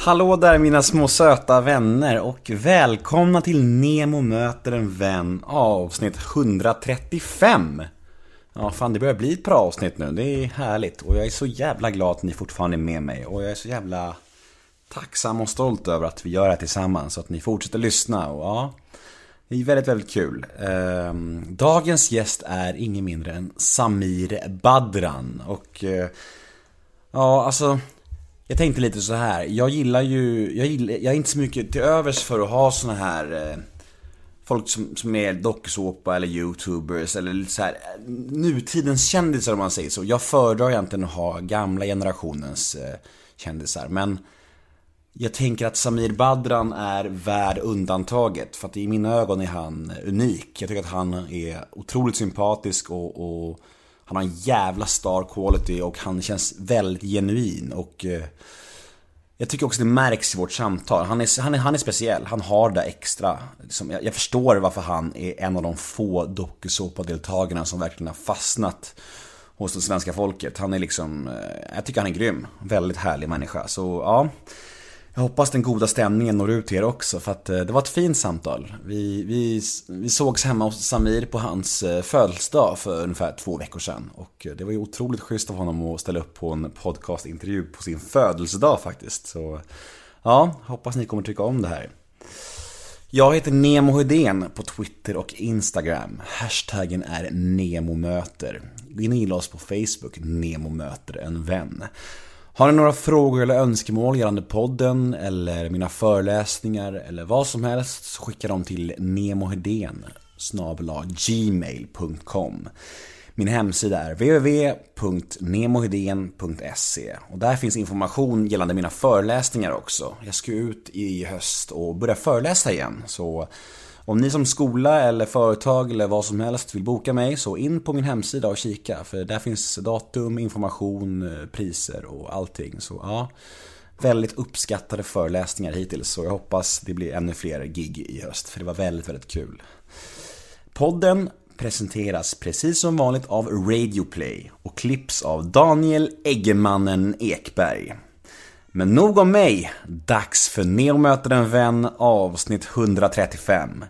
Hallå där mina små söta vänner och välkomna till Nemo möter en vän avsnitt 135. Ja, fan det börjar bli ett bra avsnitt nu. Det är härligt. Och jag är så jävla glad att ni fortfarande är med mig. Och jag är så jävla tacksam och stolt över att vi gör det här tillsammans. Så att ni fortsätter lyssna. Och ja, det är väldigt, väldigt kul. Ehm, dagens gäst är ingen mindre än Samir Badran. Och eh, ja, alltså jag tänkte lite så här. Jag gillar ju, jag, gillar, jag är inte så mycket till övers för att ha såna här eh, Folk som, som är dokusåpa eller youtubers eller lite så här eh, Nutidens kändisar om man säger så. Jag föredrar egentligen att ha gamla generationens eh, kändisar. Men jag tänker att Samir Badran är värd undantaget. För att i mina ögon är han unik. Jag tycker att han är otroligt sympatisk och, och han har en jävla star quality och han känns väldigt genuin och eh, jag tycker också det märks i vårt samtal. Han är, han är, han är speciell, han har det extra. Liksom, jag, jag förstår varför han är en av de få dokusåpadeltagarna som verkligen har fastnat hos det svenska folket. Han är liksom, eh, jag tycker han är grym. Väldigt härlig människa. Så ja, jag hoppas den goda stämningen når ut till er också för att eh, det var ett fint samtal. Vi, vi, vi sågs hemma hos Samir på hans eh, födelsedag för ungefär två veckor sedan. Och eh, det var ju otroligt schysst av honom att ställa upp på en podcastintervju på sin födelsedag faktiskt. Så ja, hoppas ni kommer tycka om det här. Jag heter Nemo Hedén på Twitter och Instagram. Hashtaggen är NEMOMÖTER. Gå in och gilla oss på Facebook, Nemo möter en vän. Har ni några frågor eller önskemål gällande podden eller mina föreläsningar eller vad som helst så skicka dem till nemohedén gmail.com Min hemsida är www.nemohedén.se och där finns information gällande mina föreläsningar också. Jag ska ut i höst och börja föreläsa igen så om ni som skola eller företag eller vad som helst vill boka mig så in på min hemsida och kika för där finns datum, information, eh, priser och allting. Så ja, väldigt uppskattade föreläsningar hittills så jag hoppas det blir ännu fler gig i höst för det var väldigt, väldigt kul. Podden presenteras precis som vanligt av Radioplay och klipps av Daniel Eggemannen Ekberg. Men nog om mig. Dags för Neo möter en vän avsnitt 135.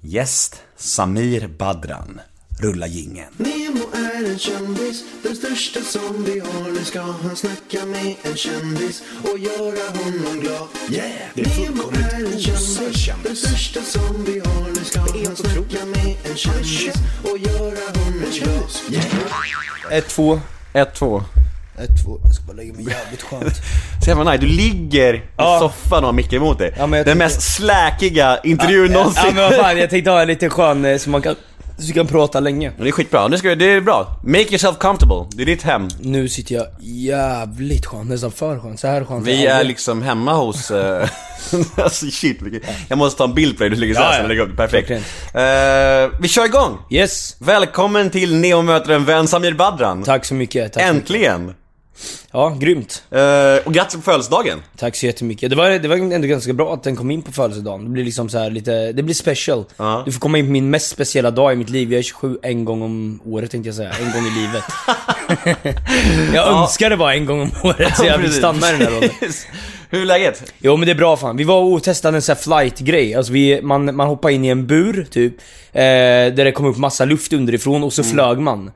Gäst Samir Badran. Rulla gingen. Nemo är en kändis, den största som vi har. Nu ska han snacka med en kändis och göra honom glad. Yeah! Det är Nemo fullkomligt är en kändis, den största som vi har. Nu ska han snacka med en kändis och göra honom glad. Yeah! Ett, två. Ett, två. Jag ska bara lägga mig jävligt skönt. Så jävla nice. Du ligger i Ja. soffan och har micken emot dig. Ja, men jag Den tycker- mest släkiga intervjun ja, någonsin. ja men vad fan, jag tänkte ha en lite skön eh, så man kan, så vi kan prata länge. Men det är skitbra. Nu ska vi, det är bra. Make yourself comfortable. Det är ditt hem. Nu sitter jag jävligt skönt, nästan för skönt. Så här skönt Vi jag är liksom hemma hos... eh, alltså shit, vilket- jag måste ta en bild på dig, du ligger såhär Ja, ja. jag lägger upp det. Perfekt. Eh, vi kör igång! Yes! Välkommen till Neo möter en vän, Samir Badran. Tack så mycket. Tack så mycket. Äntligen! Ja, grymt. Eh, och grattis på födelsedagen! Tack så jättemycket. Det var, det var ändå ganska bra att den kom in på födelsedagen. Det blir liksom så här lite, det blir special. Ja. Du får komma in på min mest speciella dag i mitt liv. Jag är 27 en gång om året tänkte jag säga. En gång i livet. jag önskar det var en gång om året så jag vill stanna i den här åldern. Hur är läget? Jo men det är bra fan. Vi var och testade en sån här flight-grej. Alltså vi, man, man hoppade in i en bur typ. Eh, där det kom upp massa luft underifrån och så flög man.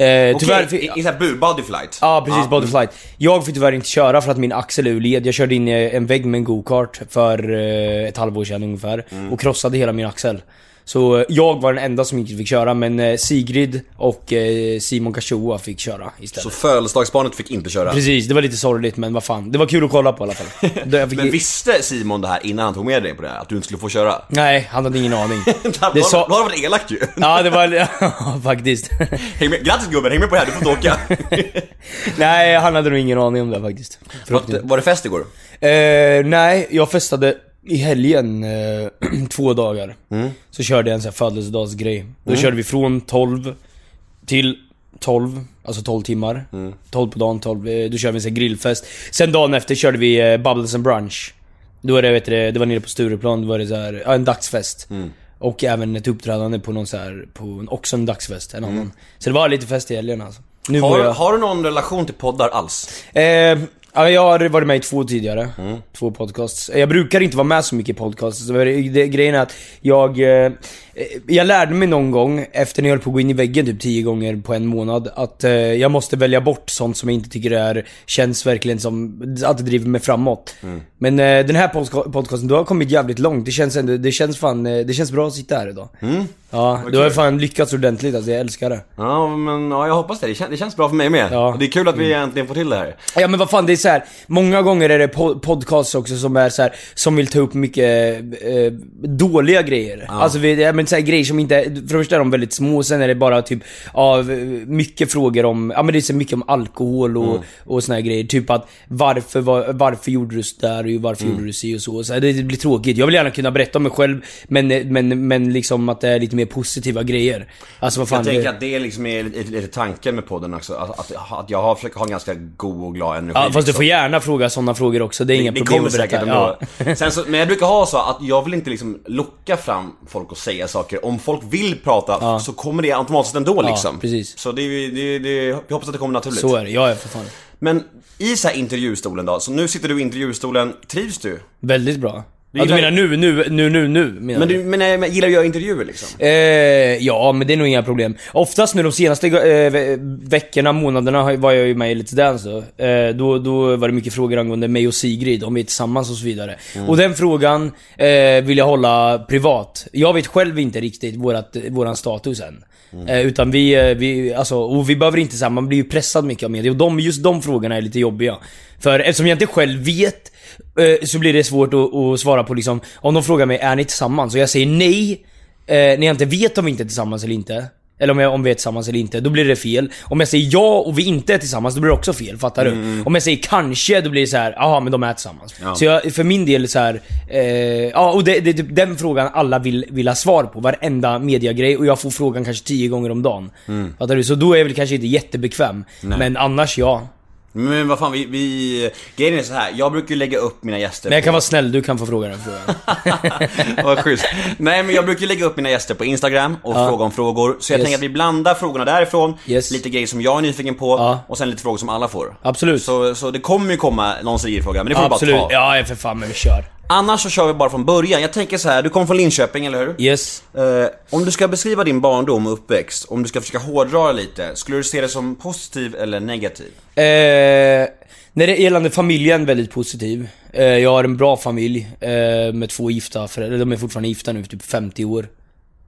Eh, tyvärr, Okej, i, i såhär bu- body flight? Ja precis, body flight. Jag fick tyvärr inte köra för att min axel är ur led. Jag körde in i en vägg med en go-kart för eh, ett halvår sedan ungefär. Och krossade hela min axel. Så eh, jag var den enda som inte fick köra, men eh, Sigrid och eh, Simon Kashua fick köra istället. Så födelsedagsbarnet fick inte köra? Precis, det var lite sorgligt men vad fan. Det var kul att kolla på i alla fall. Men visste Simon det här innan han tog med dig på det här? Att du inte skulle få köra? Nej, han hade ingen aning. Det sa... Då har varit elakt ju! Ja, det var... Ja, faktiskt. Häng med, grattis gubben, häng med på det här, du får inte åka! Nej, han hade nog ingen aning om det faktiskt. var, var det fest igår? Eh, nej, jag festade i helgen eh, två dagar. Så körde jag en sån här födelsedagsgrej. Då körde vi från 12 till 12, alltså 12 timmar. 12 på dagen, 12, eh, då körde vi en sån här grillfest. Sen dagen efter körde vi eh, Bubbles and Brunch. Då är det, vet du, det var nere på Stureplan, då var det så här, ja, en dagsfest. Och även ett uppträdande på någon så här, på en, också en dagsfest, en annan. Så det var lite fest i helgen alltså. Nu var Har, jag... har du någon relation till poddar alls? Eh, Ja, jag har varit med i två tidigare. Mm. Två podcasts. Jag brukar inte vara med så mycket i podcasts. Grejen är att jag... Eh, jag lärde mig någon gång, efter när jag höll på att gå in i väggen typ tio gånger på en månad, att eh, jag måste välja bort sånt som jag inte tycker är, känns verkligen som, att det driver mig framåt. Mm. Men eh, den här podca- podcasten, du har kommit jävligt långt. Det känns ändå, det känns fan, eh, det känns bra att sitta här idag. Mm. Ja, du har fan lyckats ordentligt alltså, jag älskar det. Ja, men ja, jag hoppas det. Det, kän- det känns bra för mig med. Ja. Det är kul att vi äntligen får till det här. Ja men vad fan, det är så här. många gånger är det po- podcasts också som är så här, som vill ta upp mycket eh, dåliga grejer. Alltså vi, ja, men så här, grejer som inte, för det första är de väldigt små, sen är det bara typ, ja, mycket frågor om, ja men det är så mycket om alkohol och, och såna här grejer. Typ att varför, var, varför gjorde du sådär och varför gjorde du si och så. så här, det, det blir tråkigt. Jag vill gärna kunna berätta om mig själv, men, men, men liksom att det är lite mer positiva grejer. Alltså vad fan. Jag tänker det, att det liksom är lite, tanken med podden också. Att, att, att jag har försökt ha en ganska god och glad energi. ja, fast du liksom. får gärna fråga sådana frågor också, det är inga det problem kommer att berätta. säkert ändå. Sen så, men jag brukar ha så att jag vill inte liksom locka fram folk att säga saker. Om folk vill prata så kommer det automatiskt ändå liksom. precis. Så det, det, det, jag hoppas att det kommer naturligt. Så är det, ja ja, för fan. Men i så här intervjustolen då, så nu sitter du i intervjustolen, trivs du? Väldigt bra. Du Ja, du menar nu, nu, nu, nu, nu menar Men du? du men, eh, men gillar du att göra intervjuer liksom? Eh, ja, men det är nog inga problem. Oftast nu de senaste eh, ve- veckorna, månaderna var jag ju med i Let's Dance då. Eh, då. Då var det mycket frågor angående mig och Sigrid, om vi är tillsammans och så vidare. Och den frågan eh, vill jag hålla privat. Jag vet själv inte riktigt vårat, våran status än. Eh, utan vi, eh, vi, alltså, och vi behöver inte säga, man blir ju pressad mycket av media. Och de, just de frågorna är lite jobbiga. För eftersom jag inte själv vet, så blir det svårt att, att svara på liksom, om de frågar mig, är ni tillsammans? Och jag säger nej, eh, när jag inte vet om vi inte är tillsammans eller inte. Eller om, jag, om vi är tillsammans eller inte, då blir det fel. Om jag säger ja och vi inte är tillsammans, då blir det också fel. Fattar du? Om jag säger kanske, då blir det så här, jaha men de är tillsammans. Ja. Så jag, för min del så här, eh, ja och det, det är typ den frågan alla vill, vill ha svar på. Varenda mediagrej. Och jag får frågan kanske tio gånger om dagen. Fattar du? Så då är jag väl kanske inte jättebekväm. Men annars ja. Men vad fan, vi, vi... Grejen är så här. jag brukar ju lägga upp mina gäster Men jag på- kan vara snäll, du kan få fråga den frågan. Vad schysst. Nej men jag brukar ju lägga upp mina gäster på Instagram och fråga om frågor. Så jag Yes. tänker att vi blandar frågorna därifrån, Yes. lite grejer som jag är nyfiken på Ja. och sen lite frågor som alla får. Absolut. Så, så det kommer ju komma någon fråga men det får Absolut. du bara ta. Ja, ja, för fan, men vi kör. Annars så kör vi bara från början. Jag tänker så här, du kommer från Linköping, eller hur? Yes. Eh, om du ska beskriva din barndom och uppväxt, om du ska försöka hårdra lite, skulle du se det som positiv eller negativ? Eh, när det gällande familjen, väldigt positiv. Eh, jag har en bra familj eh, med två gifta föräldrar. De är fortfarande gifta nu, typ 50 år.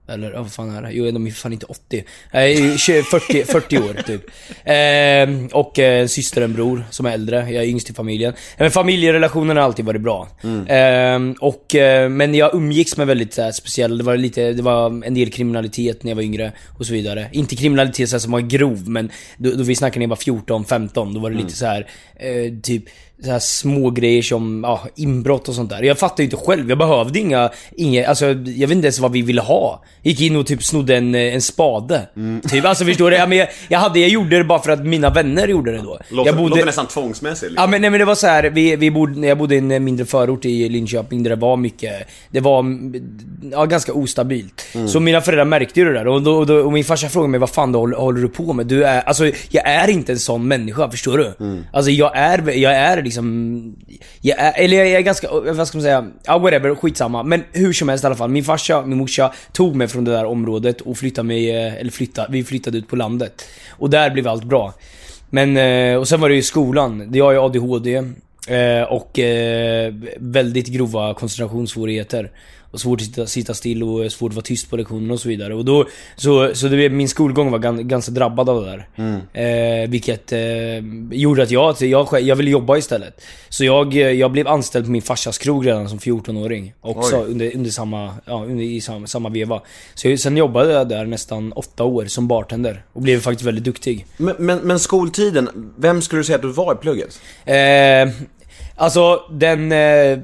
Eller vad fan är det? Jo, de är fan inte 80. Nej, 20 40, 40 år typ. Eh, och eh, en syster och en bror som är äldre. Jag är yngst i familjen. Men familjerelationen har alltid varit bra. Eh, och, eh, men jag umgicks med väldigt så speciella, det var lite, det var en del kriminalitet när jag var yngre och så vidare. Inte kriminalitet så som var grov, men då, då vi snackade när jag var 14, 15, då var det lite så här eh, typ så här små grejer som ja, inbrott och sånt där. Jag fattar ju inte själv, jag behövde inga, inga, alltså jag vet inte ens vad vi ville ha. Gick in och typ snodde en, en spade. Typ, alltså förstår du? Ja, men jag, jag, hade, jag gjorde det bara för att mina vänner gjorde det då. Låter, jag låter nästan tvångsmässigt. Liksom. Ja men, nej, men det var så här, vi, vi bodde, jag bodde i en mindre förort i Linköping där det var mycket, det var mm, ja, ganska ostabilt. Så mina föräldrar märkte ju det där och, då, och, då, och min farsa frågade mig vad fan då håller, håller du på med? Du är, alltså jag är inte en sån människa, förstår du? Alltså jag är, jag är liksom, Liksom, jag är, eller jag är ganska, vad ska man säga, ja whatever, skitsamma. Men hur som helst i alla fall, min farsa, min morsa tog mig från det där området och flyttade mig, eh, eller flyttade, vi flyttade ut på landet. Och där blev allt bra. Men, eh, och sen var det ju skolan. Jag har ju ADHD. Eh, och väldigt grova koncentrationssvårigheter. Och svårt att sitta, sitta still och svårt att vara tyst på lektionen och så vidare. Och då, så, så det, min skolgång var gan, ganska drabbad av det där. Eh, vilket eh, gjorde att jag, jag, jag ville jobba istället. Så jag, eh, jag blev anställd på min farsas krog redan som 14-åring. Också Oj. under, under samma, ja, under, i samma, samma veva. Så jag, sen jobbade jag där nästan åtta år som bartender. Och blev faktiskt väldigt duktig. Men, men, men skoltiden, vem skulle du säga att du var i plugget? Eh, alltså den, eh,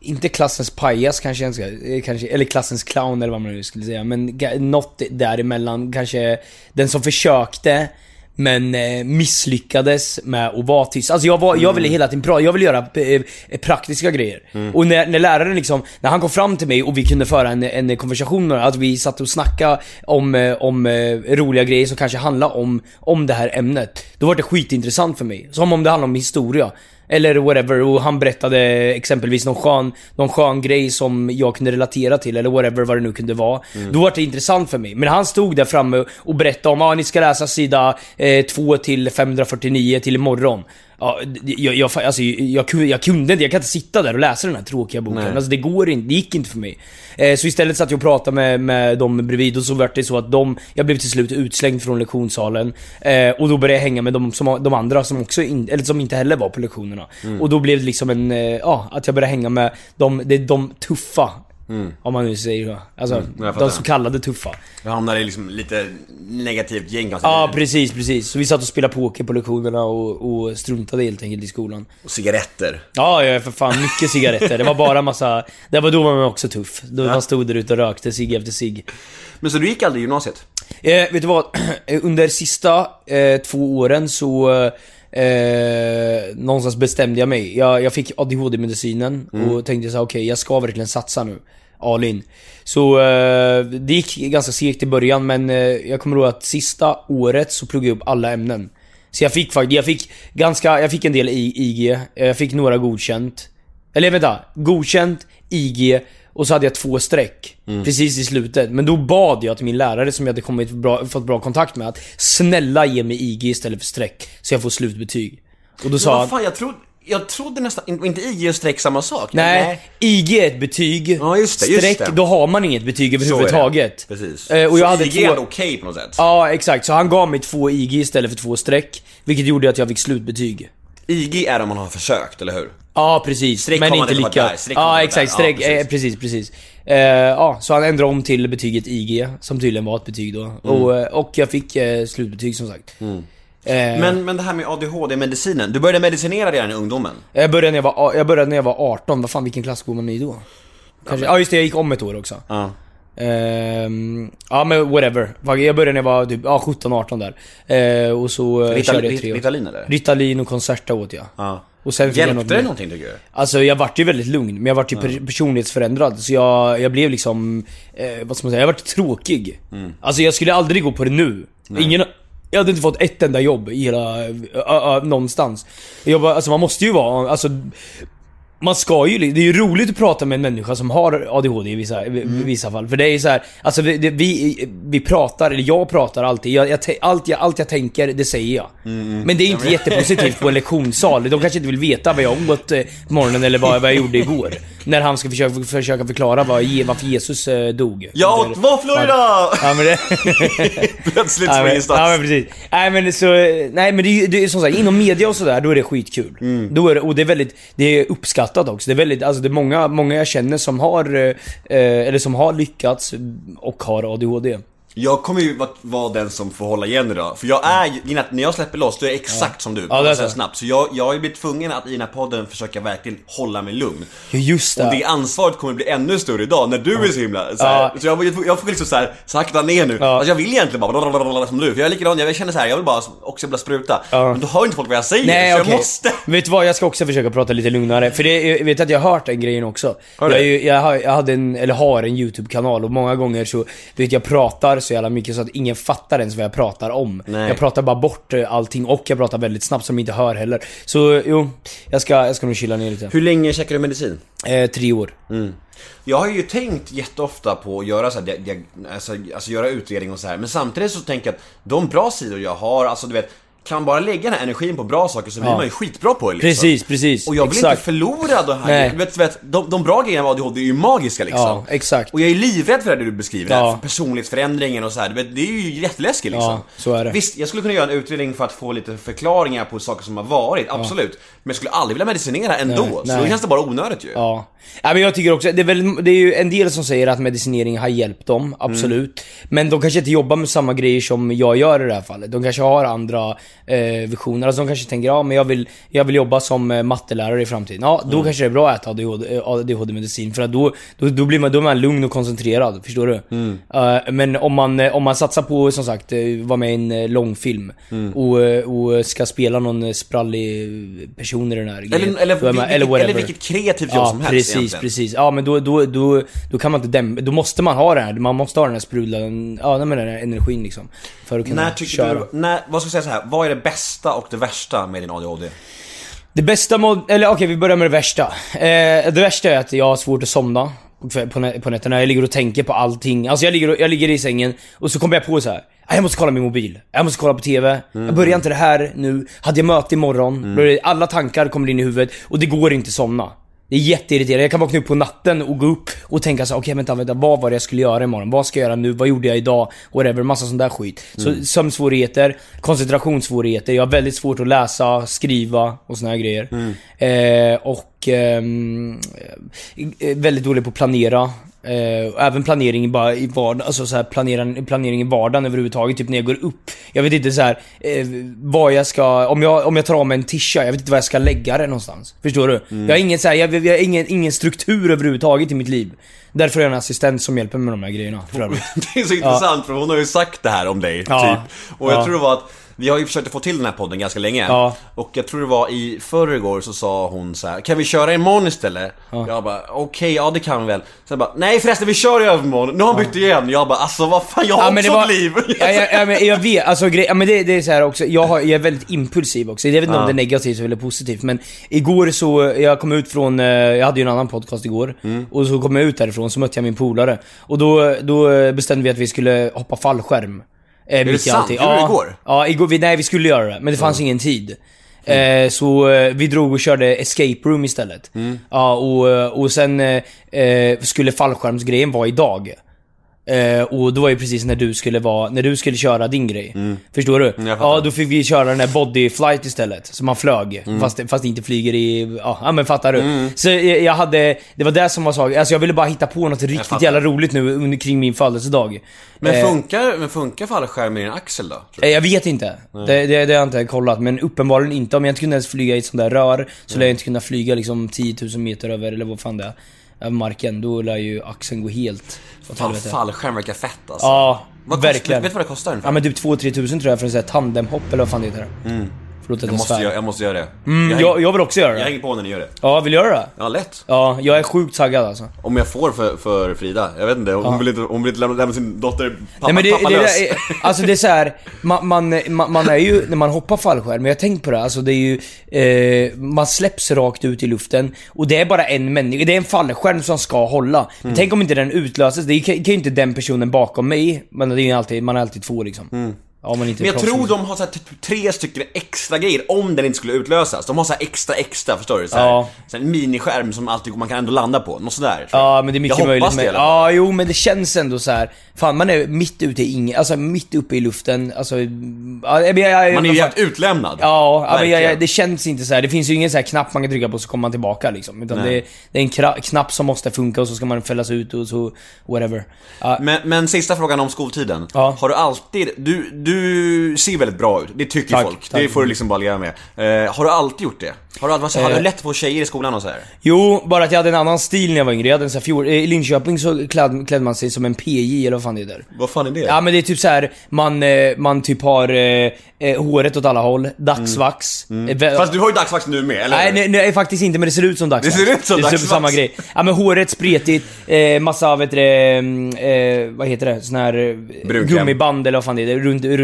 inte klassens pajas kanske eh, kanske, eller klassens clown eller vad man nu skulle säga. Men något däremellan. Kanske den som försökte men eh, misslyckades med att vara tyst. Alltså jag, var, jag ville hela tiden prata, jag ville göra eh, praktiska grejer. Och när, när läraren liksom, när han kom fram till mig och vi kunde föra en, en konversation med att vi satt och snackade om, eh, om eh, roliga grejer som kanske handlade om, om det här ämnet. Då var det skitintressant för mig. Som om det handlade om historia. Eller whatever, och han berättade exempelvis någon skön, någon skön grej som jag kunde relatera till, eller whatever vad det nu kunde vara. Då var det intressant för mig. Men han stod där framme och berättade om, ah, ni ska läsa sida eh, 2 till 549 till imorgon. Ja, jag, jag, alltså, jag, kunde- jag kunde inte, jag kan inte sitta där och läsa den här tråkiga boken. Nej. Alltså det går inte, det gick inte för mig. Eh, så istället satt jag och pratade med, med dem bredvid och så vart det så att de, jag blev till slut utslängd från lektionssalen. Eh, och då började jag hänga med de, som, de andra som också in, eller som inte heller var på lektionerna. Och då blev det liksom en, eh, ja, att jag började hänga med de, är de tuffa. Om man nu säger så. Alltså, fattar. de så kallade tuffa. Jag hamnar i liksom lite negativt gäng kan man Ja, precis, precis. Så vi satt och spelade poker på lektionerna och, och struntade helt enkelt i skolan. Och cigaretter. Ja, ja för fan mycket cigaretter. Det var bara massa... Det var då var man också tuff. Då man stod där ute och rökte cigg efter cigg. Men så du gick aldrig i gymnasiet? Eh, vet du vad? Under sista eh, två åren så... Eh, någonstans bestämde jag mig. Jag, jag fick ADHD-medicinen och tänkte så här: okej jag ska verkligen satsa nu. All in. Så eh, det gick ganska segt i början men eh, jag kommer ihåg att sista året så pluggade jag upp alla ämnen. Så jag fick faktiskt, jag fick ganska, jag fick en del i IG, eh, jag fick några godkänt. Eller vänta, godkänt, IG och så hade jag två streck. Precis i slutet. Men då bad jag till min lärare som jag hade kommit bra, fått bra kontakt med att snälla ge mig IG istället för streck. Så jag får slutbetyg. Och då sa han, fan, jag trodde, jag trodde nästan, in- inte IG och streck samma sak? nej, IG är ett betyg. Ja, just det, just streck, det. då har man inget betyg är överhuvudtaget. Precis. Eh, och jag så hade IG är två... ändå okej på något sätt? Ja, exakt. Så han gav mig två IG istället för två streck. Vilket gjorde att jag fick slutbetyg. IG är om man har försökt, eller hur? Ja, precis. Streck men inte lika. Ja, exakt. Streck, Ja, eh, precis, precis. Eh, ja, så han ändrade om till betyget IG, som tydligen var ett betyg då. Mm. Och, eh, och jag fick eh, slutbetyg som sagt. Eh, Men, men det här med ADHD-medicinen, du började medicinera redan i ungdomen? jag, började när jag, var, jag började när jag var 18, vad fan vilken klass går man i då? Kanske, ja just det, jag gick om ett år också. Ja. Ehm, ja men whatever. Jag började när jag var typ, ja, 17-18 där. Eh, och så Rital, körde jag tre år. Ritalin eller? Ritalin och Concerta åt jag. Ja. Och sen jag något Hjälpte det mer. någonting tycker du? Alltså jag vart ju väldigt lugn, men jag vart ju per- personlighetsförändrad. Så jag, jag blev liksom, eh, vad ska man säga, jag vart tråkig. Alltså jag skulle aldrig gå på det nu. Ingen, jag hade inte fått ett enda jobb i hela, ö, ö, någonstans. Jag bara, alltså man måste ju vara, alltså man ska ju, det är ju roligt att prata med en människa som har ADHD i vissa, i vissa fall. För det är ju så här, alltså vi, det, vi, vi pratar, eller jag pratar alltid, jag, jag, allt, jag, allt jag tänker, det säger jag. Men det är inte jättepositivt på en lektionssal. De kanske inte vill veta vad jag åt eh, på morgonen eller vad, vad jag gjorde igår. När han ska försöka, försöka förklara vad, varför Jesus eh, dog. Jag åt våfflorna! Ja men det... Plötsligt Ja men, ja men precis. Nej men så, nej men det det är som sagt, inom media och sådär, då är det skitkul. Mm. Då är det, och det är väldigt, det är uppskattat också. Det är väldigt, alltså det är många, många jag känner som har, eh, eller som har lyckats och har ADHD. Jag kommer ju vara, den som får hålla igen idag. För jag är ju, när jag släpper loss, då är jag exakt som du. Ja, det är så. snabbt. Så jag, jag har ju blivit tvungen att i den här podden försöka verkligen hålla mig lugn. Ja, Just det. Och det ansvaret kommer bli ännu större idag när du är så himla så, här, Ja. så jag, jag får liksom så här, sakta ner nu. Alltså jag vill egentligen bara blablabla som du, för jag är likadan, jag känner så här, jag vill bara också vilja spruta. Ja. Men då hör inte folk vad jag säger, Nej så okej. jag måste. Vet du vad, jag ska också försöka prata lite lugnare. För det, jag vet att jag har hört den grejen också. Har du? jag, är ju- jag, har, jag hade en, eller har en YouTube-kanal och många gånger så, vet jag pratar så jävla mycket så att ingen fattar ens vad jag pratar om. Nej. Jag pratar bara bort eh, allting och jag pratar väldigt snabbt som de inte hör heller. Så jo, jag ska, jag ska nog chilla ner lite. Hur länge käkar du medicin? Eh, tre år. Jag har ju tänkt jätteofta på att göra så här, alltså, alltså göra utredning och så här. Men samtidigt så tänker jag att de bra sidor jag har, alltså du vet kan bara lägga den här energin på bra saker så blir Ja. man ju skitbra på det liksom. Precis, precis. Och jag vill exakt. inte förlora det här. Nej. Vet, vet, de, de bra grejerna med ADHD är ju magiska liksom. Ja, exakt. Och jag är livrädd för det du beskriver, Ja. här, för personlighetsförändringen och så här. Det är ju jätteläskigt liksom. Ja, så är det. Visst, jag skulle kunna göra en utredning för att få lite förklaringar på saker som har varit, absolut. Men jag skulle aldrig vilja medicinera ändå, Nej, så nej. då känns det bara onödigt ju. Ja. ja men jag tycker också, det är, väl, det är ju en del som säger att medicinering har hjälpt dem, absolut. Men de kanske inte jobbar med samma grejer som jag gör i det här fallet. De kanske har andra eh, visioner. Alltså de kanske tänker, ja men jag vill, jag vill jobba som eh, mattelärare i framtiden. Ja, då kanske det är bra att äta ADHD, eh, ADHD-medicin. För att då, då, då, blir man, då är man lugn och koncentrerad, förstår du? Eh, men om man, om man satsar på, som sagt, vara med i en långfilm och, eh, och ska spela någon sprallig person i den här grejen. Eller, eller, då är man- vilket, eller, whatever. vilket kreativt jobb Ja, som helst precis, egentligen. precis. Ja, men då, då, då, då kan man inte dämpa, då måste man ha det här, man måste ha den här sprudlande, ja den här energin liksom. För att kunna När tycker köra. du, när, vad ska jag säga så här, vad är det bästa och det värsta med din ADHD? Det bästa mod... Eller okej, vi börjar med det värsta. Eh, det värsta är att jag har svårt att somna på, på, nä- på nätterna. Jag ligger och tänker på allting. Alltså jag ligger, och- jag ligger i sängen och så kommer jag på så här. "Ah, Jag måste kolla min mobil. Jag måste kolla på TV. Jag börjar inte det här nu. Hade jag möte imorgon? Det- Alla tankar kommer in i huvudet och det går inte att somna. Det är jätteirriterande. Jag kan vakna upp på natten och gå upp och tänka så här, okej vänta, vänta, vad var det jag skulle göra imorgon? Vad ska jag göra nu? Vad gjorde jag idag? Whatever, massa sån där skit. Så sömnsvårigheter, koncentrationssvårigheter, jag har väldigt svårt att läsa, skriva och såna här grejer. Eh, och ehm, eh, väldigt dålig på att planera. Eh, även planering bara i vardagen, alltså så här planera, planering i vardagen överhuvudtaget, typ när jag går upp. Jag vet inte så här, eh, vad jag ska, om jag, om jag tar av mig en tisha, jag vet inte var jag ska lägga det någonstans. Förstår du? Jag har ingen så här, jag, jag har ingen, ingen struktur överhuvudtaget i mitt liv. Därför är jag en assistent som hjälper mig med de här grejerna, för övrigt. Det är så intressant för hon har ju sagt det här om dig, Ja. typ. Och jag Ja. tror det var att vi har ju försökt att få till den här podden ganska länge. Ja. Och jag tror det var i förrgår så sa hon så här: Kan vi köra imorgon istället? Jag bara, okej, ja det kan vi väl. Sen bara, nej förresten vi kör i övermorgon. Nu har han bytt igen. Jag bara, alltså vad fan, jag har också ett liv. ja, ja, ja, men jag vet, alltså grej, ja, men det, det är så här också, jag, har, jag är väldigt impulsiv också. Jag vet inte om det är negativt eller positivt men igår så, jag kom ut från, eh, jag hade ju en annan podcast igår. Mm. Och så kom jag ut därifrån så mötte jag min polare. Och då, då bestämde vi att vi skulle hoppa fallskärm. Eh, mitt i sant? allting. Gjorde det ja, igår? Ja, igår, vi, nej vi skulle göra det, men det fanns ingen tid. Eh, så eh, vi drog och körde escape room istället. Ja, och, eh, och sen eh, eh, skulle fallskärmsgrejen vara idag. Eh, och då var ju precis när du skulle vara, när du skulle köra din grej. Förstår du? jag ja, då fick vi köra den här body flight istället. Så man flög. Fast, fast det inte flyger i, ja, men fattar du? Så jag, jag hade, det var det som var saken. Alltså jag ville bara hitta på något riktigt jävla roligt nu under, kring min födelsedag. Men Eh, funkar, men funkar fallskärm i din axel då? du? Eh, Jag vet inte. Det, det, det har jag inte kollat, men uppenbarligen inte. Om jag inte kunde ens flyga i ett sånt där rör, så lär jag inte kunna flyga liksom 10 000 meter över, eller vad fan det är, över marken. Då lär ju axeln gå helt åt helvete. fallskärm verkar fett alltså. Ja, Vad kostar- verkligen. Vet du vad det kostar ungefär? Ja men typ 2-3 tusen tror jag för en sån här tandemhopp eller vad fan det heter. Förlåt att jag, jag måste svär. göra, jag måste göra det. Mm, jag, jag, jag vill också göra jag det. hänger på när ni gör det. Ja, vill du göra det? Ja, lätt. Ja, jag är sjukt taggad alltså. Om jag får för, för Frida. Jag vet inte, hon vill inte, hon vill inte lämna, lämna sin dotter pappa, Nej men det, pappa det, lös. det är, alltså det är så här, man, man, man, man är ju, när man hoppar fallskärm, men jag har tänkt på det, alltså det är ju, eh, man släpps rakt ut i luften och det är bara en människa, det är en fallskärm som ska hålla. Mm. Men tänk om inte den utlöses, det kan, kan ju inte den personen bakom mig, men det är ju alltid, man är alltid två liksom. Ja, Mm. Men jag tror de har så här, typ tre stycken extra grejer om den inte skulle utlösas. De har så här extra extra, förstår du? Så här, Ja. så här en miniskärm som alltid, man kan ändå landa på. Något sådär. Ja men det är mycket jag möjligt med, det. Ja jo men det känns ändå så här. Fan man är mitt ute i ingen, alltså mitt uppe i luften, alltså... Ja, jag, jag, jag, Man är ju helt utlämnad. Ja, ja men det känns inte så här. Det finns ju ingen så här knapp man kan trycka på så kommer man tillbaka liksom. Utan det, det är en knapp som måste funka och så ska man fällas ut och så, whatever. Ja, Men, men sista frågan om skoltiden. Ja. Har du alltid, du, du ser väldigt bra ut, det tycker Tack, folk. tack. Det får du liksom bara leva med. Eh, har du alltid gjort det? Har du, alltid, varit så- har du Eh. lätt få tjejer i skolan och så här? Jo, bara att jag hade en annan stil när jag var yngre. Jag hade en sån här fjol, I Linköping så kläd, klädde man sig som en PJ eller vad fan det heter. Vad fan är det? Ja men det är typ så här man, eh, man typ har eh, eh, håret åt alla håll, dagsvax. Eh, vä- Fast du har ju dagsvax nu med, eller Nej, nej, nej faktiskt inte men det ser ut som dagsvax. Det ser ut som det är typ dagsvax. samma grej. Ja men håret spretigt, eh, massa vet du, mm, eh, vad heter det, sån här eh, Brunkräm. gummiband eller vad fan det är, runt, runt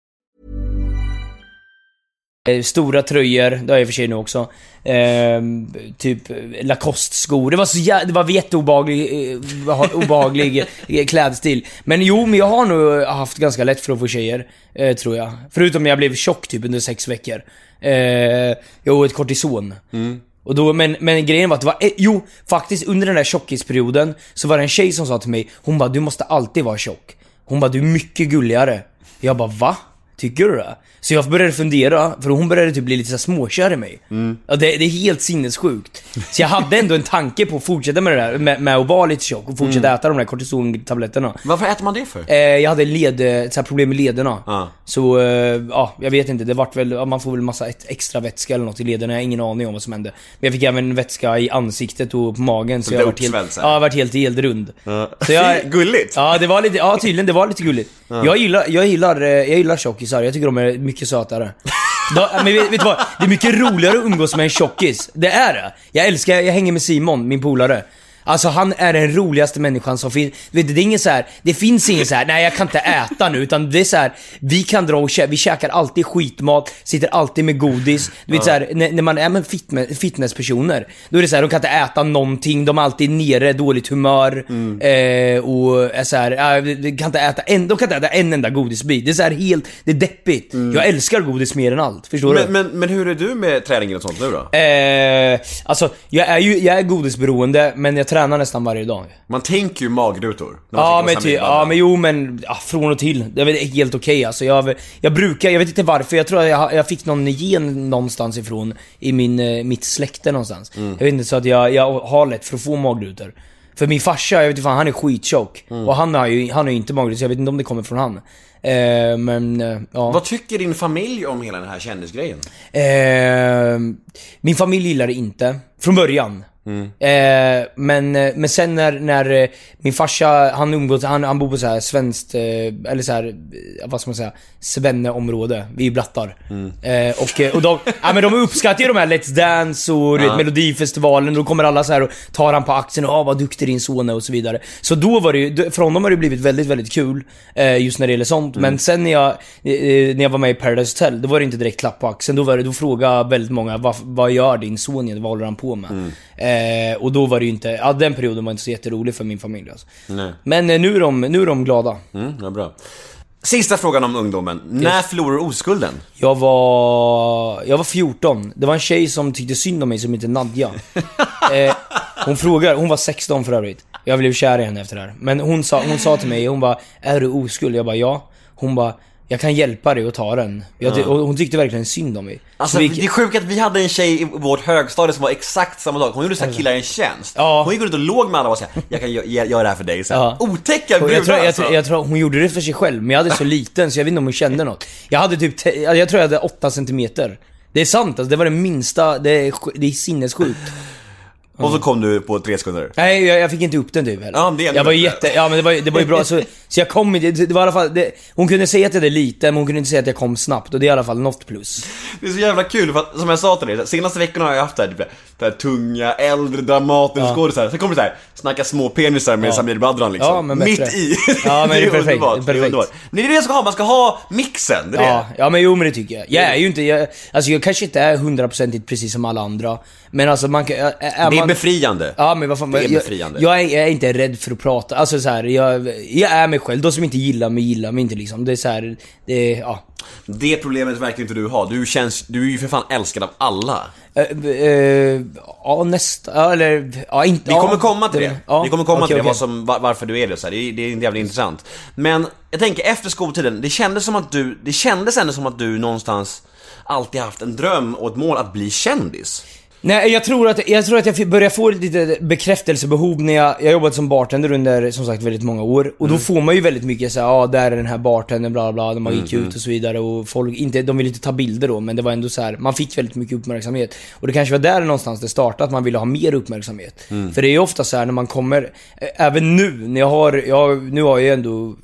Eh, Stora tröjor, det har jag i och för sig nu också. Eh, typ Lacoste-skor. Det var så jä- det var jätteobehaglig, eh, ha- obehaglig eh, klädstil. Men jo, men jag har nog haft ganska lätt för att få tjejer, eh, tror jag. Förutom när jag blev tjock typ under sex veckor. Eh, jo, ett kortison. Och då, men, men grejen var att det var, eh, jo, faktiskt under den där tjockisperioden så var det en tjej som sa till mig, hon bara 'Du måste alltid vara tjock' Hon bara 'Du är mycket gulligare' Jag bara 'Va? Tycker du det?' Så jag började fundera, för hon började typ bli lite så småkär i mig. Ja, det, det är helt sinnessjukt. Så jag hade ändå en tanke på att fortsätta med det där, med, med att vara lite tjock och fortsätta äta de där kortisontabletterna. Varför äter man det för? Eh, jag hade led, så problem med lederna. Ja. Så, eh, ja, jag vet inte. Det vart väl, man får väl massa extra vätska eller något i lederna. Jag har ingen aning om vad som hände. Men jag fick även vätska i ansiktet och på magen. Så, Så jag vart helt, ja, jag vart helt, helt rund. Ja. Så jag, Gulligt! Ja, det var lite, ja tydligen, det var lite gulligt. Jag gillar, jag gillar, eh, jag gillar tjockisar. Jag tycker de är mycket sötare. Då, men vet, vet du vad? Det är mycket roligare att umgås med en tjockis. Det är det. Jag älskar, jag hänger med Simon, min polare. Alltså han är den roligaste människan som finns. Vet du, det är ingen så här, det finns ingen så här, nej jag kan inte äta nu. Utan det är så här, vi kan dra och käka, vi käkar alltid skitmat, sitter alltid med godis. Du vet så här, när, när man är med fitme- fitnesspersoner, då är det så här, de kan inte äta någonting, de är alltid nere, dåligt humör. Eh, och är så här, ja, de kan inte äta en, de kan inte äta en enda godisbit. Det är så här helt, det är deppigt. Jag älskar godis mer än allt, förstår du? Men, men, men hur är du med träningen och sånt nu då? Eh, alltså, jag är ju, jag är godisberoende, men jag tränar nästan varje dag. Man tänker ju magrutor. Ja men, ty, ja men jo men, ja, från och till. Det är väl helt okej alltså. Jag, jag brukar, jag vet inte varför, jag tror att jag, jag fick någon gen någonstans ifrån i min, eh, mitt släkte någonstans. Mm. Jag vet inte, så att jag, jag har lätt för att få magrutor. För min farsa, jag vet inte fan, han är skиttjock. Mm. Och han har ju, han har ju inte magrutor, så jag vet inte om det kommer från han. Eh, men, eh, ja. Vad tycker din familj om hela den här kändisgrejen? Eh, min familj gillar det inte. Från början. Eh, men, eh, men sen när, när eh, min farsa, han umgås, han, han bor på så här svenskt, eh, eller så här, vad ska man säga, svenneområde. Vi är blattar. Eh, och, och de, ja, men de uppskattar ju de här Let's Dance och du vet, Melodifestivalen. Då kommer alla så här och tar han på axeln och ah, vad duktig din son är och så vidare. Så då var det ju, för honom har det blivit väldigt, väldigt kul. Just när det gäller sånt. Men sen när jag, när jag var med i Paradise Hotel, då var det inte direkt klapp på axeln. Då, var det, då frågade väldigt många, vad, vad gör din son? Vad håller han på med? Eh, och då var det ju inte, ja den perioden var inte så jätterolig för min familj alltså. Nej. Men eh, nu är de, nu är de glada. Mm, ja, bra. Sista frågan om ungdomen. När förlorar du oskulden? Jag var, jag var 14. Det var en tjej som tyckte synd om mig som hette Nadja. eh, hon frågar, hon var 16 för övrigt. Jag blev kär i henne efter det här. Men hon sa, hon sa till mig, hon bara 'Är du oskuld?' Jag bara 'Ja' Hon bara 'Jag kan hjälpa dig att ta den' jag, ty- och Hon tyckte verkligen synd om mig. Alltså, Så vi- det är sjukt att vi hade en tjej i vårt högstadie som var exakt samma dag. Hon gjorde så här killar en tjänst. Ja. Hon gick runt och låg med alla och sa jag kan göra det här för dig. Så här. Ja. Otäcka brudar jag, tror, jag, alltså. tror, jag tror hon gjorde det för sig själv, men jag hade så liten så jag vet inte om hon kände något. Jag hade typ, jag tror jag hade 8 centimeter. Det är sant alltså, det var det minsta, det är, det är sinnessjukt. Och så kom du på tre sekunder. Nej, jag, jag fick inte upp den typ heller. Ja, det jag var jätte, ja men det var, det var ju bra, så, så jag kom det, det var i alla fall, det, hon kunde säga att jag hade lite, men hon kunde inte säga att jag kom snabbt och det är i alla fall något plus. Det är så jävla kul för att, som jag sa till dig, senaste veckorna har jag haft det här, typ, det här tunga, äldre Dramaten Ja. skådisar. Sen kommer det så här, snacka små penisar med Ja. Samir Badran liksom. Ja, men bättre. Mitt i. Ja, men det är perfekt, underbart, det är perfekt. underbart. Men det är det jag ska ha, man ska ha mixen. Det är Ja, det. ja men jo men det tycker jag. Jag är ju inte, jag, alltså jag kanske inte är hundraprocentigt precis som alla andra. Men alltså man kan, är, är Det är man, befriande. Ja men vad fan, Det är jag, befriande. Jag, är, jag är inte rädd för att prata, alltså så här, jag, jag är mig själv. De som inte gillar mig gillar mig inte liksom. Det är så här, det är, ja. Det problemet verkar inte du ha. Du känns, du är ju för fan älskad av alla. Eh, eh, ja nästa, eller, ja inte, Vi kommer komma till det. Ja, Vi kommer komma okej, till det, okej. vad som, var, varför du är det så här. Det, är, det är jävligt intressant. Men jag tänker efter skoltiden, det kändes som att du, det kändes ändå som att du någonstans alltid haft en dröm och ett mål att bli kändis. Nej, jag tror att jag, tror att jag börjar få lite bekräftelsebehov när jag, jag jobbat som bartender under som sagt väldigt många år. Och då får man ju väldigt mycket såhär, ja där är den här bartendern, bla bla man gick ut och så vidare. Och folk, inte, de ville inte ta bilder då, men det var ändå så här, man fick väldigt mycket uppmärksamhet. Och det kanske var där någonstans det startade, att man ville ha mer uppmärksamhet. För det är ju ofta så här när man kommer, även nu, när jag har, jag, nu har jag ju ändå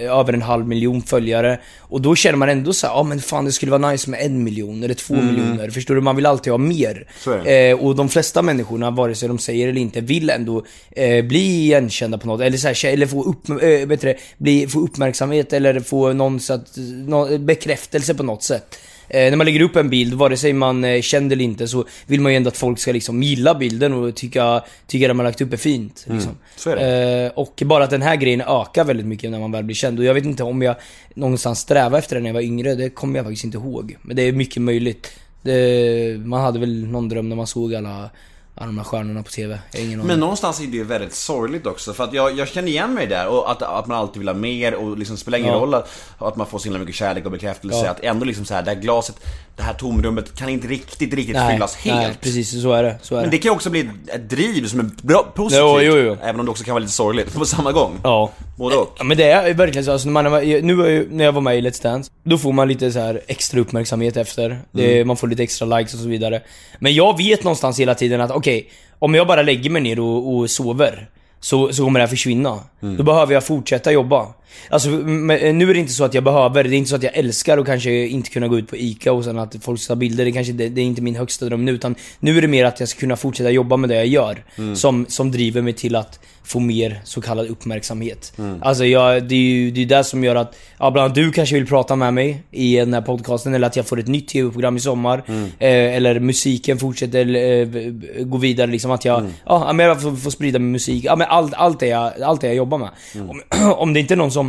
över en halv miljon följare. Och då känner man ändå så ja men fan det skulle vara nice med en miljon eller två miljoner. Förstår du? Man vill alltid ha mer. Eh, och de flesta människorna, vare sig de säger eller inte, vill ändå eh, bli igenkända på något. Eller, så här, eller få, upp, eh, vet du, det, bli, få uppmärksamhet eller få någon, så att, någon bekräftelse på något sätt. Eh, när man lägger upp en bild, vare sig man är känd eller inte, så vill man ju ändå att folk ska liksom gilla bilden och tycka, tycka det man lagt upp är fint. Liksom. så är Eh, och bara att den här grejen ökar väldigt mycket när man väl blir känd. Och jag vet inte om jag någonstans strävade efter det när jag var yngre, det kommer jag faktiskt inte ihåg. Men det är mycket möjligt. Det, man hade väl någon dröm när man såg alla, alla de här stjärnorna på TV. Jag har ingen aning. Men någonstans är det ju väldigt sorgligt också för att jag, jag känner igen mig där och att, att man alltid vill ha mer och liksom spelar ingen Ja. roll att, att man får så himla mycket kärlek och bekräftelse Ja. att ändå liksom så här, det här glaset, det här tomrummet kan inte riktigt, riktigt nej, fyllas helt. nej, precis så är det. Så är Men det. kan ju också bli ett, driv som är bra, positivt. Jo, jo, jo. Även om det också kan vara lite sorgligt på samma gång. Ja. Både och. Ja men det är verkligen så, alltså, när man, nu när jag var med i Let's Dance, då får man lite så här extra uppmärksamhet efter. Det, Man får lite extra likes och så vidare. Men jag vet någonstans hela tiden att okej, om jag bara lägger mig ner och, och sover, så, så kommer det här försvinna. Då behöver jag fortsätta jobba. Alltså men, nu är det inte så att jag behöver, det är inte så att jag älskar att kanske inte kunna gå ut på ICA och sen att folk ska ta bilder, det, kanske, det, det är inte min högsta dröm nu. Utan nu är det mer att jag ska kunna fortsätta jobba med det jag gör. Som, som driver mig till att få mer så kallad uppmärksamhet. Alltså jag, det är ju det är det som gör att, ja bland annat du kanske vill prata med mig i den här podcasten, eller att jag får ett nytt TV-program i sommar. Eh, eller musiken fortsätter eh, gå vidare liksom, att jag, ja men jag får, får sprida min musik. Ja men allt, allt, det jag, allt det jag jobbar med. Om, om det inte är någon som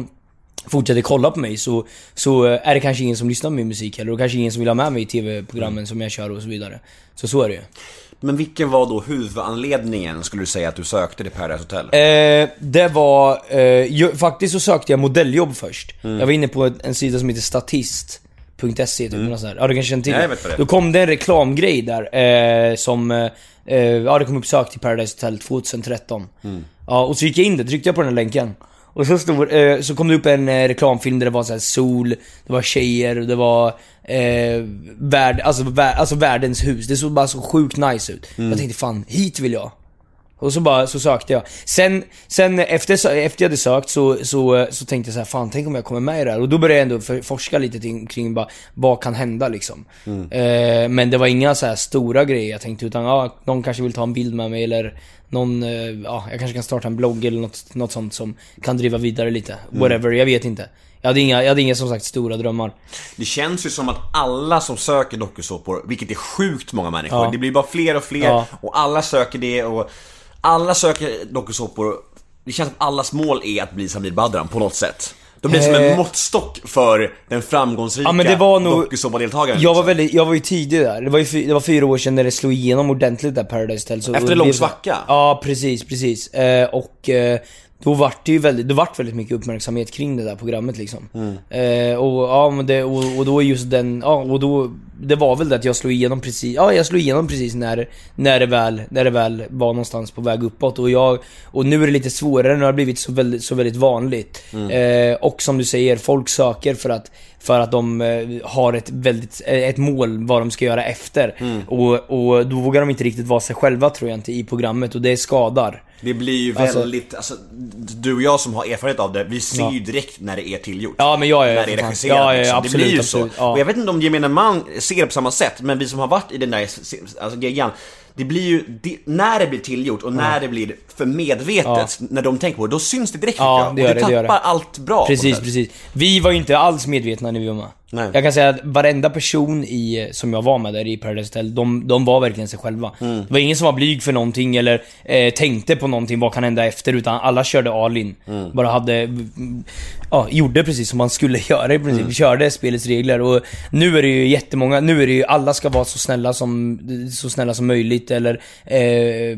fortsätter kolla på mig så, så är det kanske ingen som lyssnar på min musik heller och kanske ingen som vill ha med mig i TV-programmen som jag kör och så vidare. Så så är det ju. Men vilken var då huvudanledningen skulle du säga att du sökte till Paradise Hotel? Eh, det var, eh, ju, faktiskt så sökte jag modelljobb först. Mm. Jag var inne på en sida som heter statist.se typ, något sånt. Ja du kanske känner till jag det? Då kom det en reklamgrej där, eh, som, eh, eh, ja det kom upp sök till Paradise Hotel 2013. Mm. Ja, och så gick jag in där, tryckte jag på den här länken. Och så, stod, eh, så kom det upp en eh, reklamfilm där det var så sol, det var tjejer, det var eh, värld, alltså, vär, alltså världens hus. Det såg bara så sjukt nice ut. Mm. Jag tänkte fan, hit vill jag. Och så bara, så sökte jag. Sen, sen efter, efter jag hade sökt så, så, så tänkte jag så här, fan tänk om jag kommer med i det här. Och då började jag ändå för, forska lite kring, kring bara, vad kan hända liksom. Eh, men det var inga så här stora grejer jag tänkte, utan ja, någon kanske vill ta en bild med mig eller någon, eh, ja, jag kanske kan starta en blogg eller något, något sånt som kan driva vidare lite. Whatever, jag vet inte. Jag hade inga, jag hade inga som sagt stora drömmar. Det känns ju som att alla som söker dokusåpor, vilket är sjukt många människor, Ja. det blir bara fler och fler Ja. och alla söker det och alla söker dokusåpor. Det känns som att allas mål är att bli Samir Badran på något sätt. De blir som en Eh. måttstock för den framgångsrika Ja men det var nog... dokusåpadeltagaren. Jag var liksom. väldigt, jag var ju tidig där. Det var ju det var fyra år sedan när det slog igenom ordentligt där Paradise Hotel. Så Efter en lång svacka? Ja precis, precis. Eh, och eh, då vart det ju väldigt, det vart väldigt mycket uppmärksamhet kring det där programmet liksom. Mm. Eh, och ja men det, och, och då just den, ja och då, det var väl det att jag slog igenom precis, ja jag slog igenom precis när, när det väl, när det väl var någonstans på väg uppåt. Och jag, och nu är det lite svårare, nu har det blivit så väldigt, så väldigt vanligt. Mm. Eh, och som du säger, folk söker för att för att de eh, har ett väldigt, eh, ett mål vad de ska göra efter. Mm. Och, och då vågar de inte riktigt vara sig själva tror jag inte i programmet och det skadar. Det blir ju Alltså- väldigt, alltså, du och jag som har erfarenhet av det, vi ser Ja. ju direkt när det är tillgjort. Ja, men ja, ja, När det är regisserat Ja, ja, liksom. absolut, Det blir ju absolut, så. ja. Och jag vet inte om gemene man ser på samma sätt, men vi som har varit i den där alltså, geggan, det blir ju, det, när det blir tillgjort och när det blir för medvetet, när de tänker på det, då syns det direkt Ja, det jag. gör och det, det tappar det. allt bra Precis, precis. Vi var ju inte alls medvetna när vi var med. Nej. Jag kan säga att varenda person i, som jag var med där i Paradise Hotel, de, de var verkligen sig själva. Mm. Det var ingen som var blyg för någonting eller eh, tänkte på någonting, vad kan hända efter? Utan alla körde all in. Mm. Bara hade, mm, ja, gjorde precis som man skulle göra i princip. Mm. Körde spelets regler och nu är det ju jättemånga, nu är det ju, alla ska vara så snälla som, så snälla som möjligt eller eh,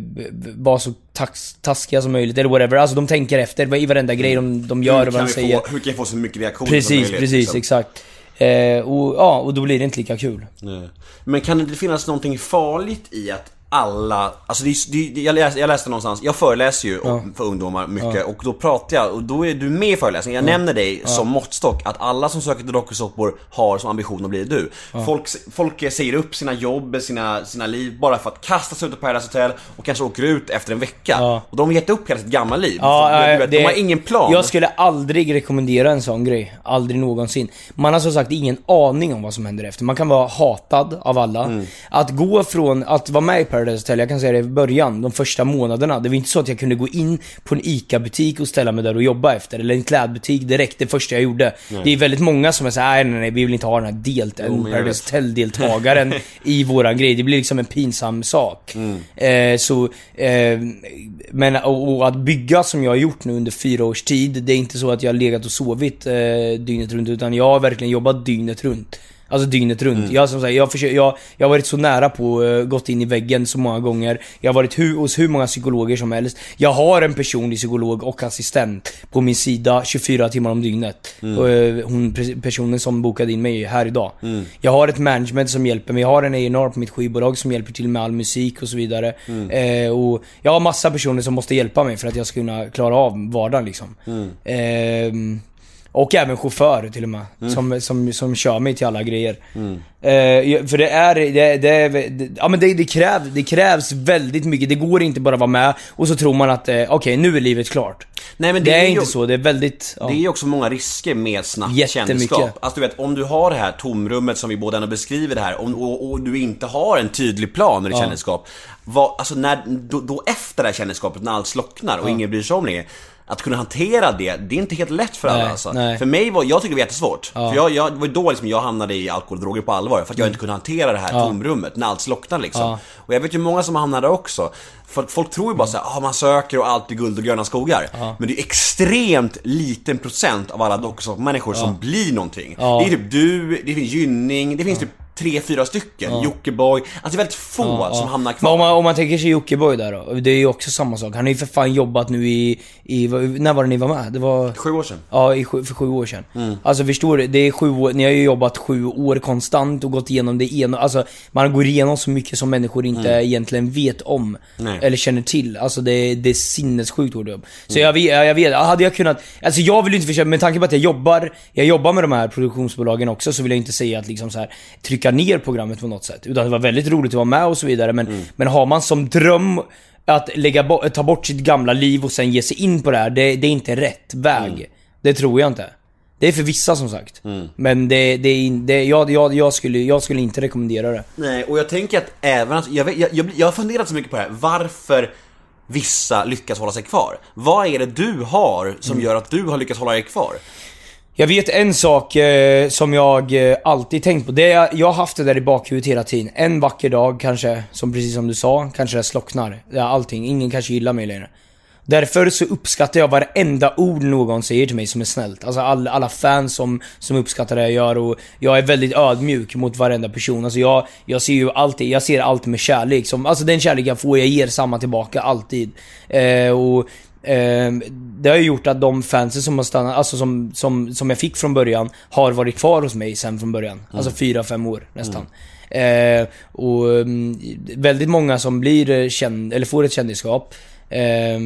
vara så tax, taskiga som möjligt eller whatever. Alltså de tänker efter i varenda grej de, de gör och kan, vad de säger. få, hur kan vi få så mycket reaktioner som Precis, möjligt? precis, liksom? exakt. Eh, och, ja, och då blir det inte lika kul. Nej. Men kan det finnas någonting farligt i att alla, alltså det, är- det, jag, läste, jag läste någonstans, jag föreläser ju om, för ungdomar mycket och då pratar jag, och då är du med i föreläsningen, jag nämner dig som måttstock att alla som söker till dokusåpor har som ambition att bli du. Folk, folk säger upp sina jobb, sina, sina liv bara för att kasta sig ut på Paradise Hotel och kanske åker ut efter en vecka. Ja. Och de har gett upp hela sitt gamla liv. Ja, vet, det- de har ingen plan. Jag skulle aldrig rekommendera en sån grej. Aldrig någonsin. Man har som sagt ingen aning om vad som händer efter. Man kan vara hatad av alla. Mm. Att gå från att vara med i Paradise Hotel, jag kan säga det i början, de första månaderna. Det var inte så att jag kunde gå in på en ICA-butik och ställa mig där och jobba efter. Eller en klädbutik direkt, det första jag gjorde. Det är väldigt många som är såhär, nej nej nej, vi vill inte ha den här delt, jag Paradise. Hotel-deltagaren i våran grej. Det blir liksom en pinsam sak. Mm. Eh, så, eh, men och, och att bygga som jag har gjort nu under fyra års tid, det är inte så att jag har legat och sovit eh, dygnet runt, utan jag har verkligen jobbat dygnet runt. Alltså dygnet runt. Mm. Jag, som sagt, jag, försöker, jag, jag har varit så nära på, uh, gått in i väggen så många gånger. Jag har varit hu hos hur många psykologer som helst. Jag har en personlig psykolog och assistent på min sida 24 timmar om dygnet. Mm. Eh, hon, personen som bokade in mig här idag. Jag har ett management som hjälper mig. Jag har en A&R på mitt skivbolag som hjälper till med all musik och så vidare. Eh, och jag har massa personer som måste hjälpa mig för att jag ska kunna klara av vardagen liksom. Och även chaufför till och med. Som, som, som kör mig till alla grejer. Eh, ja, för det är, det, det, är- det, ja men det, det, kräv, det krävs väldigt mycket. Det går inte bara att vara med och så tror man att eh, okej nu är livet klart. Nej, men det, är ju- inte så, det är väldigt... Ja. Det är ju också många risker med snabbt kändisskap. Alltså du vet, om du har det här tomrummet som vi båda ändå beskriver det här, om, och, och du inte har en tydlig plan med ditt kändisskap. Vad, alltså när, då, då efter det här kändisskapet, när allt slocknar och ingen bryr sig om det. Att kunna hantera det, det är inte helt lätt för alla Nej, alltså. nej. För mig var, jag tyckte det var jättesvårt. För jag, jag, det var då liksom jag hamnade i alkohol och droger på allvar. För att jag inte kunde hantera det här tomrummet när allt slocknar liksom. Ja. Och jag vet ju många som hamnar där också. För folk tror ju bara såhär, ah, man söker och allt är guld och gröna skogar. Men det är extremt liten procent av alla dokusåpamänniskor som blir någonting. Ja. Det är typ du, det finns Gynning, det finns typ tre, fyra stycken. Jockiboi. Alltså det är väldigt få som hamnar Men kvar. om man, om man tänker sig Jockiboi där då, det är ju också samma sak. Han har ju för fan jobbat nu i, i när var det ni var med? Det var... Sju år sedan. Ja, i för sju år sedan. Mm. Alltså förstår du? Det är sju år, ni har ju jobbat sju år konstant och gått igenom det ena, alltså man går igenom så mycket som människor inte egentligen vet om. Mm. Nej. Eller känner till. Alltså det, det är sinnessjukt hårt jobb. Så jag vet, jag vet, hade jag kunnat, alltså jag vill ju inte försöka, med tanke på att jag jobbar, jag jobbar med de här produktionsbolagen också så vill jag inte säga att liksom så här trycka ner programmet på något sätt. Utan det var väldigt roligt att vara med och så vidare men, Mm. men har man som dröm att lägga bo- ta bort sitt gamla liv och sen ge sig in på det här, det, det är inte rätt väg. Mm. Det tror jag inte. Det är för vissa som sagt. Men det, det det, jag, jag, jag, skulle, jag skulle inte rekommendera det. Nej, och jag tänker att även, att- jag, jag, jag, jag har funderat så mycket på det här, varför vissa lyckas hålla sig kvar. Vad är det du har som gör att du har lyckats hålla dig kvar? Jag vet en sak eh, som jag eh, alltid tänkt på. Det är, jag har haft det där i bakhuvudet hela tiden. En vacker dag kanske, som precis som du sa, kanske det slocknar. Ja, allting. Ingen kanske gillar mig längre. Därför så uppskattar jag varenda ord någon säger till mig som är snällt. Alltså all, alla fans som, som uppskattar det jag gör och jag är väldigt ödmjuk mot varenda person. Alltså jag, jag ser ju alltid, jag ser allt med kärlek. Som, alltså den kärlek jag får, jag ger samma tillbaka alltid. Eh, och Ehm, det har ju gjort att de fansen som har stannat, alltså som, som, som jag fick från början, har varit kvar hos mig sen från början. Alltså fyra, fem år nästan. Eh, och mm, väldigt många som blir eh, känd, eller får ett kändisskap,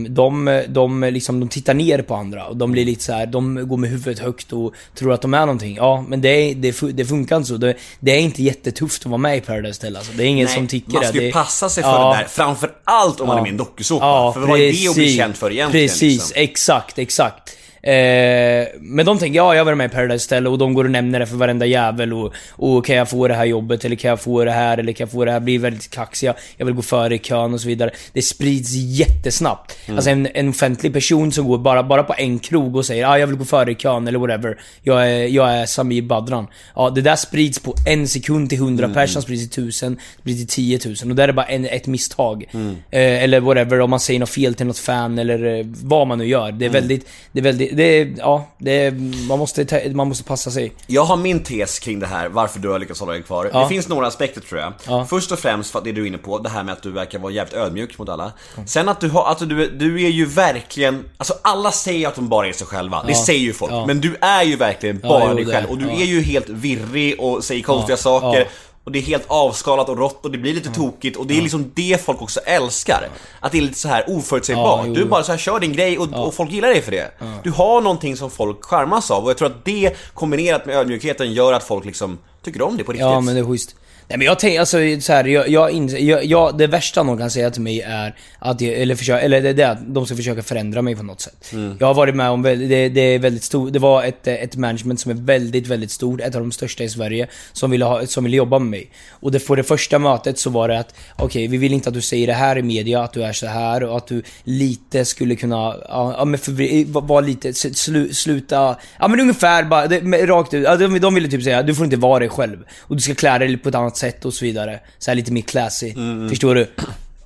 de, de, liksom, de tittar ner på andra och de blir lite så här, de går med huvudet högt och tror att de är någonting. Ja, men det, det, det funkar inte så. Det, det är inte jättetufft att vara med i Paradise Hotel alltså. Det är ingen som tycker man det. ska ju passa sig för Ja. det där, framför allt om man är med i en dokusåpa. Ja, för vad är det att bli känd för egentligen? Precis, Liksom? exakt, exakt. Eh, men de tänker, ja jag var med i Paradise Hotel och de går och nämner det för varenda jävel och, och kan jag få det här jobbet eller kan jag få det här eller kan jag få det här, blir väldigt kaxiga, jag vill gå före i kön och så vidare. Det sprids jättesnabbt. Mm. Alltså en, en offentlig person som går bara, bara på en krog och säger, ja ah, jag vill gå före i kön eller whatever. Jag är, jag är Samir Badran. Ja det där sprids på en sekund till hundra Mm. personer, sprids till tusen, sprids till tiotusen och där är det bara en, ett misstag. Mm. Eh, eller whatever, om man säger något fel till något fan eller eh, vad man nu gör. Det är Mm. väldigt, det är väldigt, det ja, det man måste, man måste passa sig. Jag har min tes kring det här, varför du har lyckats hålla dig kvar. Ja. Det finns några aspekter tror jag. Ja. Först och främst för att det du är inne på, det här med att du verkar vara jävligt ödmjuk mot alla. Sen att du har, alltså du, du är ju verkligen, alltså alla säger att de bara är sig själva. Det säger ju folk. Ja. Men du är ju verkligen bara dig själv. Och du ja. är ju helt virrig och säger konstiga saker. Ja. och det är helt avskalat och rått och det blir lite tokigt och det är liksom det folk också älskar. Att det är lite så här oförutsägbart. Ja, du bara så här kör din grej och, och folk gillar dig för det. Du har någonting som folk charmas av och jag tror att det kombinerat med ödmjukheten gör att folk liksom tycker om det på riktigt. Ja men det är schysst. Nej men jag tänker, alltså så här, jag, jag, jag, jag, det värsta någon kan säga till mig är att jag, eller försöka, eller det, det är att de ska försöka förändra mig på något sätt. Jag har varit med om, det, det är väldigt stort, det var ett, ett management som är väldigt, väldigt stort, ett av de största i Sverige, som ville, ha, som ville jobba med mig. Och det, på det första mötet så var det att, okej vi vill inte att du säger det här i media, att du är så här och att du lite skulle kunna, ja men för, vara lite, slu, sluta, ja men ungefär bara, det, rakt ut, de, de ville typ säga, du får inte vara dig själv. Och du ska klä dig på ett annat sätt och så vidare. Så här lite mer classy. Förstår du?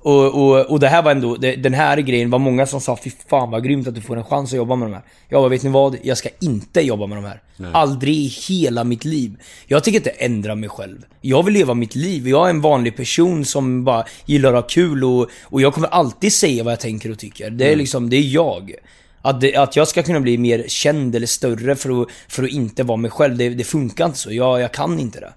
Och, och, och det här var ändå, det, den här grejen var många som sa Fy fan vad grymt att du får en chans att jobba med de här. Jag bara, vet ni vad? Jag ska inte jobba med de här. Aldrig i hela mitt liv. Jag tänker inte ändra mig själv. Jag vill leva mitt liv. Jag är en vanlig person som bara gillar att ha kul och, och jag kommer alltid säga vad jag tänker och tycker. Det är liksom, det är jag. Att, det, att jag ska kunna bli mer känd eller större för att, för att inte vara mig själv, det, det funkar inte så. Jag, jag kan inte det.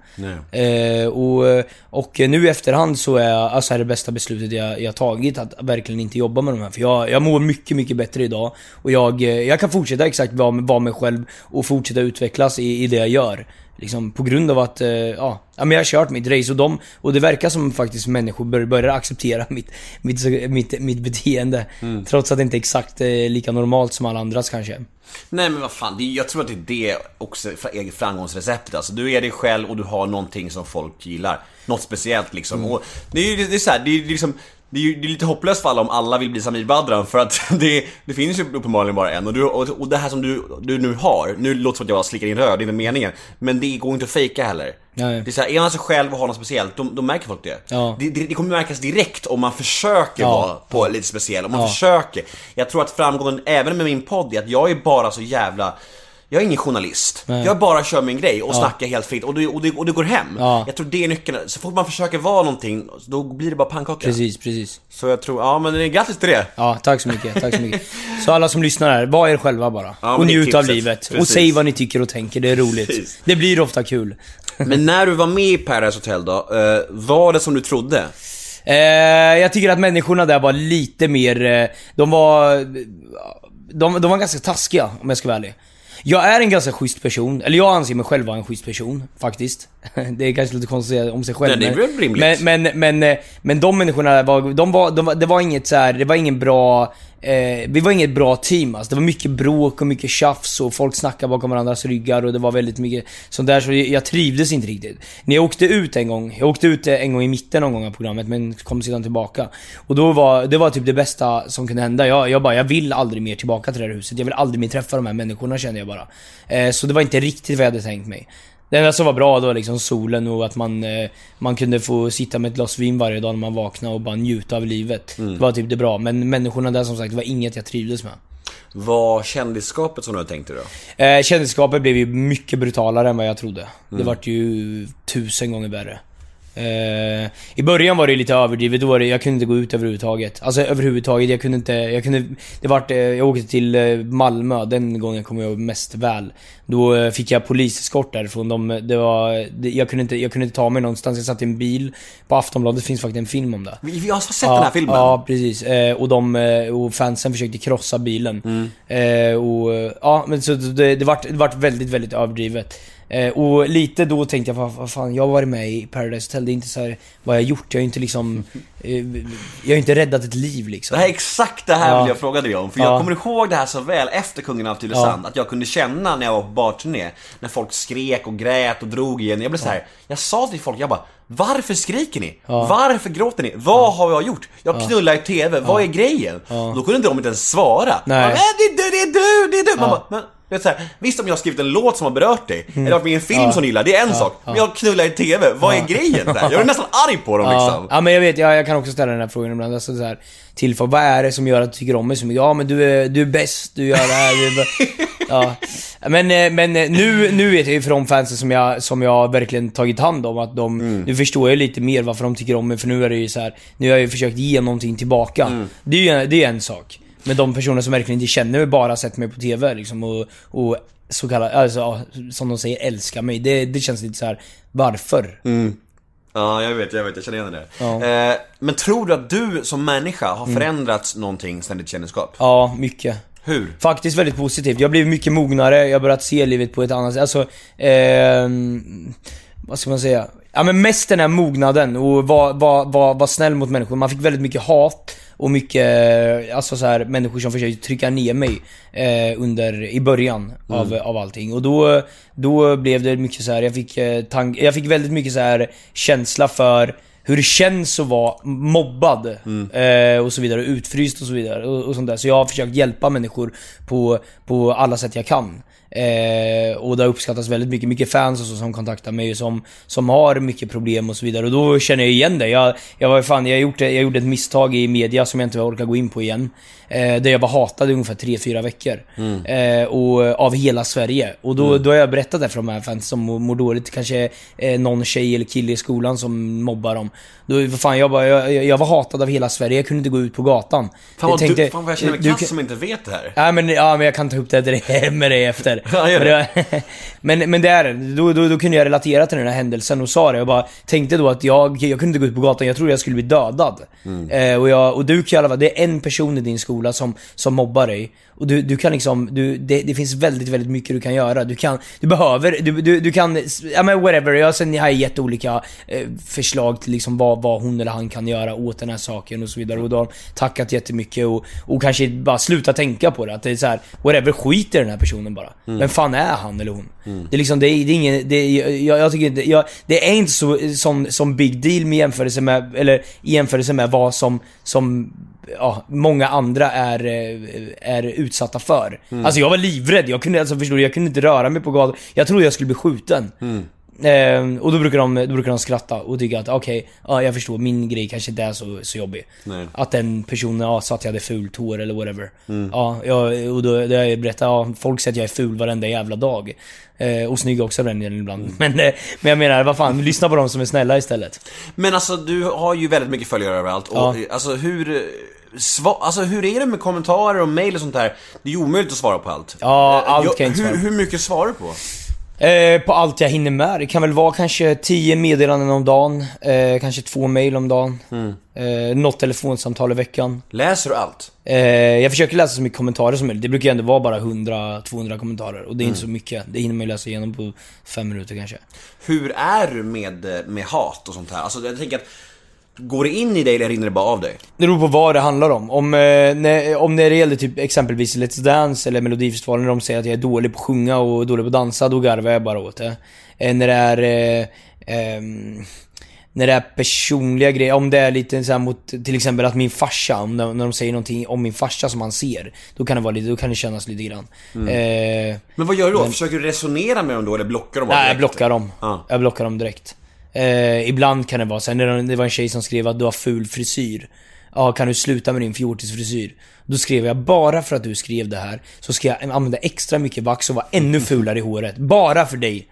Eh, och, och nu i efterhand så är alltså är det bästa beslutet jag, jag tagit att verkligen inte jobba med de här. För jag, jag mår mycket, mycket bättre idag. Och jag, jag kan fortsätta exakt vara, vara mig själv och fortsätta utvecklas i, i det jag gör. Liksom på grund av att, eh, ja, men jag har kört mitt race och de, och det verkar som faktiskt människor bör, börjar acceptera mitt, mitt, mitt, mitt beteende. Trots att det inte är exakt eh, lika normalt som alla andras kanske. Nej men vad fan, det, jag tror att det är det också eget framgångsrecept alltså. Du är dig själv och du har någonting som folk gillar. Något speciellt liksom. Och det är ju det är så här, det är liksom det är ju det är lite hopplöst för alla om alla vill bli Samir Badran för att det, det finns ju uppenbarligen bara en och, du, och, och det här som du, du nu har, nu låter det som att jag slickar in röd, det är inte meningen Men det går inte att fejka heller Nej. Det är såhär, är man sig själv och har något speciellt, då, då märker folk det. Ja. det, det Det kommer märkas direkt om man försöker Ja. vara på lite speciell, om man Ja. försöker Jag tror att framgången, även med min podd, är att jag är bara så jävla jag är ingen journalist. Jag bara kör min grej och snackar helt fritt och det, och, det, och det går hem. Ja. Jag tror det är nyckeln. Så fort man försöker vara någonting, då blir det bara pannkaka. Precis, precis. Så jag tror, ja men grattis till det. Ja, tack så mycket. Tack så mycket. Så alla som lyssnar här, var er själva bara. Ja, och njut av livet. Och Precis. säg vad ni tycker och tänker, det är roligt. Precis. Det blir ofta kul. Men när du var med i Paradise Hotel då, eh, var det som du trodde? Eh, jag tycker att människorna där var lite mer, eh, de var... De, de var ganska taskiga om jag ska vara ärlig. Jag är en ganska schysst person, eller jag anser mig själv vara en schysst person, faktiskt. Det är kanske lite konstigt att säga om sig själv. Nej, det är väl rimligt. men, men, men, eh, men de människorna var, de var, de var, det var inget så här, det var ingen bra, eh, vi var inget bra team alltså. Det var mycket bråk och mycket tjafs och folk snackade bakom varandras ryggar och det var väldigt mycket sånt där så jag, trivdes inte riktigt. När jag åkte ut en gång, jag åkte ut eh, en gång i mitten någon gång av programmet men kom sedan tillbaka. Och då var, det var typ det bästa som kunde hända. Jag, jag bara, jag vill aldrig mer tillbaka till det här huset. Jag vill aldrig mer träffa de här människorna kände jag bara. Eh, så det var inte riktigt vad jag hade tänkt mig. Det enda som var bra då var liksom solen och att man, eh, man kunde få sitta med ett glas vin varje dag när man vaknade och bara njuta av livet. Det var typ det bra. Men människorna där som sagt, det var inget jag trivdes med. Var kändisskapet som du hade tänkt dig då? Eh, kändisskapet blev ju mycket brutalare än vad jag trodde. Det vart ju tusen gånger värre. Eh, I början var det lite överdrivet, då var det, jag kunde inte gå ut överhuvudtaget. Alltså överhuvudtaget, jag kunde inte, jag kunde, det vart, eh, jag åkte till eh, Malmö, den gången kommer jag mest väl. Då eh, fick jag poliseskort därifrån, de, det var, det, jag, kunde inte, jag kunde inte ta mig någonstans, jag satt i en bil. På Aftonbladet finns faktiskt en film om det. Vi har sett den här filmen. Ja, precis. Eh, och, de, och fansen försökte krossa bilen. Mm. Eh, och, ja, men så det, det, vart, det vart väldigt, väldigt överdrivet. Eh, och lite då tänkte jag, vad, vad fan, jag har varit med i Paradise Hotel, det är inte så här, vad jag har gjort. Jag har inte liksom, eh, jag har inte räddat ett liv liksom. Det här är exakt det här Ja. vill jag fråga dig om. För Ja. jag kommer ihåg det här så väl efter Kungen av Tylösand. Att jag kunde känna när jag var på barturné, när folk skrek och grät och drog igen. Jag blev så här. jag sa till folk, jag bara varför skriker ni? Varför gråter ni? Vad har jag gjort? Jag knullar i TV, vad är grejen? Då kunde inte de inte ens svara. Nej. "Äh, det är du, det är du, det är du! Man bara, men, det är så här, visst om jag har skrivit en låt som har berört dig, eller varit med i en film som du gillar, det är en sak. Men jag knullar i TV, vad är grejen? Här, Jag är nästan arg på dem Ja, liksom. ja men jag vet, jag, jag kan också ställa den här frågan ibland. Alltså så här, till folk, vad är det som gör att du tycker om mig så mycket? Ja men du är, du är bäst, du gör det här, du är ja. Men, eh, men eh, nu, nu vet jag ju från fansen som jag, som jag verkligen tagit hand om att de, nu förstår jag lite mer varför de tycker om mig för nu är det ju så här, nu har jag ju försökt ge någonting tillbaka. Det är ju det är en sak. Men de personer som verkligen inte känner mig, bara sett mig på TV liksom och, och så kallat, alltså ja, som de säger, älskar mig. Det, det känns lite så här. varför? Ja, jag vet, jag vet, jag känner igen det där. Eh, men tror du att du som människa har förändrats någonting sen ditt kändisskap? Ja, mycket. Hur? Faktiskt väldigt positivt. Jag har blivit mycket mognare, jag har börjat se livet på ett annat sätt. Alltså, ehm, vad ska man säga? Ja men mest den här mognaden och vara var, var, var snäll mot människor. Man fick väldigt mycket hat och mycket, alltså så här, människor som försökte trycka ner mig eh, under, i början av, av allting. Och då, då blev det mycket så här, jag fick, eh, tank, jag fick väldigt mycket så här känsla för hur det känns att vara mobbad eh, och så vidare, utfryst och så vidare och, och sånt där. Så jag har försökt hjälpa människor på, på alla sätt jag kan. Eh, och det har uppskattats väldigt mycket, mycket fans och så som kontaktar mig som, som har mycket problem och så vidare. Och då känner jag igen det. Jag, jag var fan, jag, gjort, jag gjorde ett misstag i media som jag inte orkar gå in på igen. Eh, där jag var hatad i ungefär 3-4 veckor. Eh, och, av hela Sverige. Och då, då har jag berättat det för de här fans som mår dåligt. Kanske eh, någon tjej eller kille i skolan som mobbar dem. Då, fan, jag, bara, jag, jag var hatad av hela Sverige, jag kunde inte gå ut på gatan. Fan vad, tänkte- du, fan vad jag känner mig kass som inte vet det här. Ja men, ja men jag kan ta upp det dig- med dig efter. Ja, gör men, men, det är det. Då, då, då kunde jag relatera till den här händelsen och sa det. Jag bara tänkte då att jag, jag kunde inte gå ut på gatan, jag trodde jag skulle bli dödad. Eh, och, jag, och du fall, det är en person i din skola skola som, som mobbar dig. Och du, du kan liksom, du, det, det finns väldigt, väldigt mycket du kan göra. Du kan, du behöver, du, du, du kan, ja men whatever. Jag, sen, jag har gett olika eh, förslag till liksom vad, vad hon eller han kan göra åt den här saken och så vidare. Och då har de tackat jättemycket och, och kanske bara sluta tänka på det. Att det är så här, whatever, skit i den här personen bara. Vem fan är han eller hon? Det är liksom, det är, det är ingen, det jag, jag tycker inte, jag, det är inte så, som, som big deal med jämförelse med, eller i jämförelse med vad som, som ja, många andra är, eh, är utsatta för. Alltså jag var livrädd, jag kunde, alltså förstår du, jag kunde inte röra mig på gatan. Jag trodde jag skulle bli skjuten. Eh, och då brukar, de, då brukar de skratta och tycka att okej, ja jag förstår, min grej kanske inte är så, så jobbig. Nej. Att den personen ja, sa att jag hade fult hår eller whatever. Ja, jag, och då, då jag berättat, ja, folk säger att jag är ful varenda jävla dag. Eh, och snygg också den ibland. Men, eh, men jag menar, vad fan, lyssna på de som är snälla istället. Men alltså du har ju väldigt mycket följare överallt och Ja. alltså hur... Sva, alltså hur är det med kommentarer och mail och sånt där? Det är ju omöjligt att svara på allt. Ja, Eh, allt jag- kan jag inte hur, svara på. hur mycket svarar du på? Eh, på allt jag hinner med. Det kan väl vara kanske 10 meddelanden om dagen, eh, kanske två mail om dagen, eh, något telefonsamtal i veckan. Läser du allt? Eh, jag försöker läsa så mycket kommentarer som möjligt. Det brukar ändå vara bara 100-200 kommentarer och det är inte så mycket. Det hinner man ju läsa igenom på fem minuter kanske. Hur är du med, eh, med hat och sånt här? Alltså jag tänker att, går det in i dig eller rinner det bara av dig? Det beror på vad det handlar om. Om, eh, när, om när det gäller typ exempelvis Let's Dance eller Melodifestivalen när de säger att jag är dålig på att sjunga och dålig på att dansa, då garvar jag bara åt det. Eh, när det är... Eh, ehm, när det är personliga grejer, om det är lite så mot till exempel att min farsa, om de, när de säger någonting om min farsa som han ser, då kan det vara lite, då kan det kännas lite grann. Eh, Men vad gör du då? Försöker du resonera med dem då eller blockar dem bara Nej, jag blockar dem. Ja. Jag blockar dem direkt. Eh, ibland kan det vara så här, när det- var en tjej som skrev att du har ful frisyr. Ja, kan du sluta med din fjortisfrisyr? Då skrev jag, bara för att du skrev det här, så ska jag använda extra mycket vax och vara ännu fulare i håret. Bara för dig.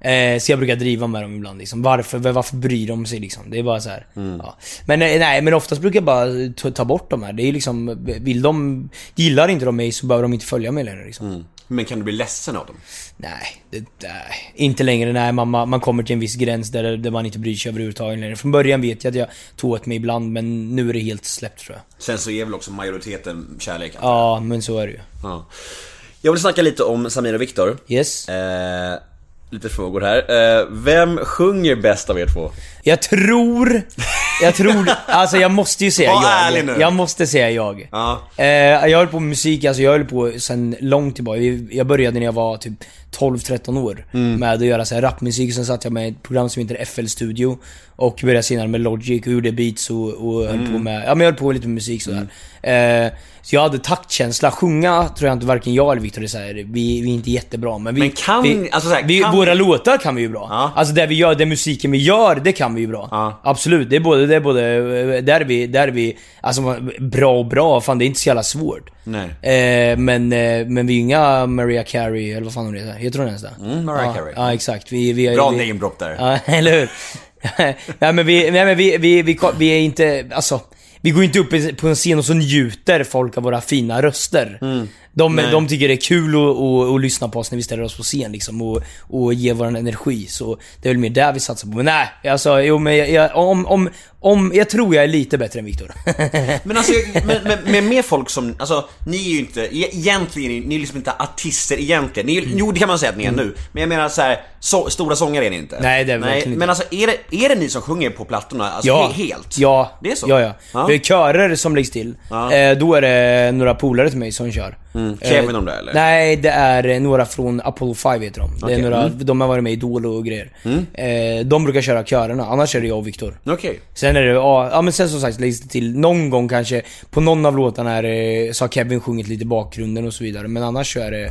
Eh, så jag brukar driva med dem ibland liksom. Varför, varför bryr de sig liksom? Det är bara så här. Ja. Men eh, nej, men oftast brukar jag bara ta, ta bort de här. Det är liksom, vill de, gillar inte de mig så behöver de inte följa mig längre liksom. Men kan du bli ledsen av dem? Nej, det, nej, inte längre. Nej, man, man kommer till en viss gräns där, där man inte bryr sig överhuvudtaget längre. Från början vet jag att jag tog åt mig ibland, men nu är det helt släppt tror jag. Sen så är väl också majoriteten kärlek? Ja, men så är det ju. Ja. Jag vill snacka lite om Samir och Viktor. Yes. Eh, lite frågor här. Eh, vem sjunger bäst av er två? Jag tror... Jag tror... Alltså jag måste ju säga Var jag. ärlig nu. Jag måste säga jag. Ja. Eh, jag höll på med musik, alltså jag höll på sen långt tillbaka. Jag började när jag var typ 12-13 år Mm. med att göra så här rapmusik. Sen satt jag med ett program som heter FL Studio och började senare med Logic och gjorde beats och, och höll Mm. på med, ja men jag höll på lite med musik sådär. Eh, så jag hade taktkänsla. Sjunga tror jag inte varken jag eller Victor är så här, vi, vi är inte jättebra men vi... Men kan- vi, alltså så här, vi, kan- Våra låtar kan vi ju bra. Ja. Alltså det vi gör, den musiken vi gör, det kan vi ju bra. Ja. Absolut, det är både, det är både, där är vi, där är vi, alltså bra och bra, fan det är inte så jävla svårt. Nej. Eh, men, eh, men vi är inga Mariah Carey, eller vad fan hon heter. Heter hon ens det? Mm, Mariah ja, Carey. Ja, exakt. Vi, vi, Bra vi, namedrop där. Ja, eller hur? nej men vi, nej, men vi, vi, vi, vi, är inte, alltså vi går inte upp på en scen och så njuter folk av våra fina röster. De, Nej. de tycker det är kul att, att, att lyssna på oss när vi ställer oss på scen liksom och, och ge vår energi. Så det är väl mer där vi satsar på. Men nej, alltså jo men jag, jag, om, om, om, jag tror jag är lite bättre än Viktor. Men alltså, men, men med folk som, alltså ni är ju inte, e- egentligen ni, är liksom inte artister egentligen. Ni, är- Jo det kan man säga att ni är nu, men jag menar så här, så, stora sångare är ni inte. Mm. Nej, det är verkligen inte. Men alltså är det, är det ni som sjunger på plattorna? Alltså Ja. he- helt? Ja. Det är så? Ja, ja. Ja. Vi har körer som läggs till. Ja. Eh, då är det några polare till mig som kör. Mm. Kevin Eh, de där, eller? Nej, det är eh, några från Apollo 5 heter de. Det är några, mm. De har varit med i Idol och grejer. Eh, de brukar köra körerna, annars är det jag och Viktor. Okej. Sen är det, ja, men sen som sagt läggs det till, någon gång kanske, på någon av låtarna är det, så har Kevin sjungit lite i bakgrunden och så vidare. Men annars så är det,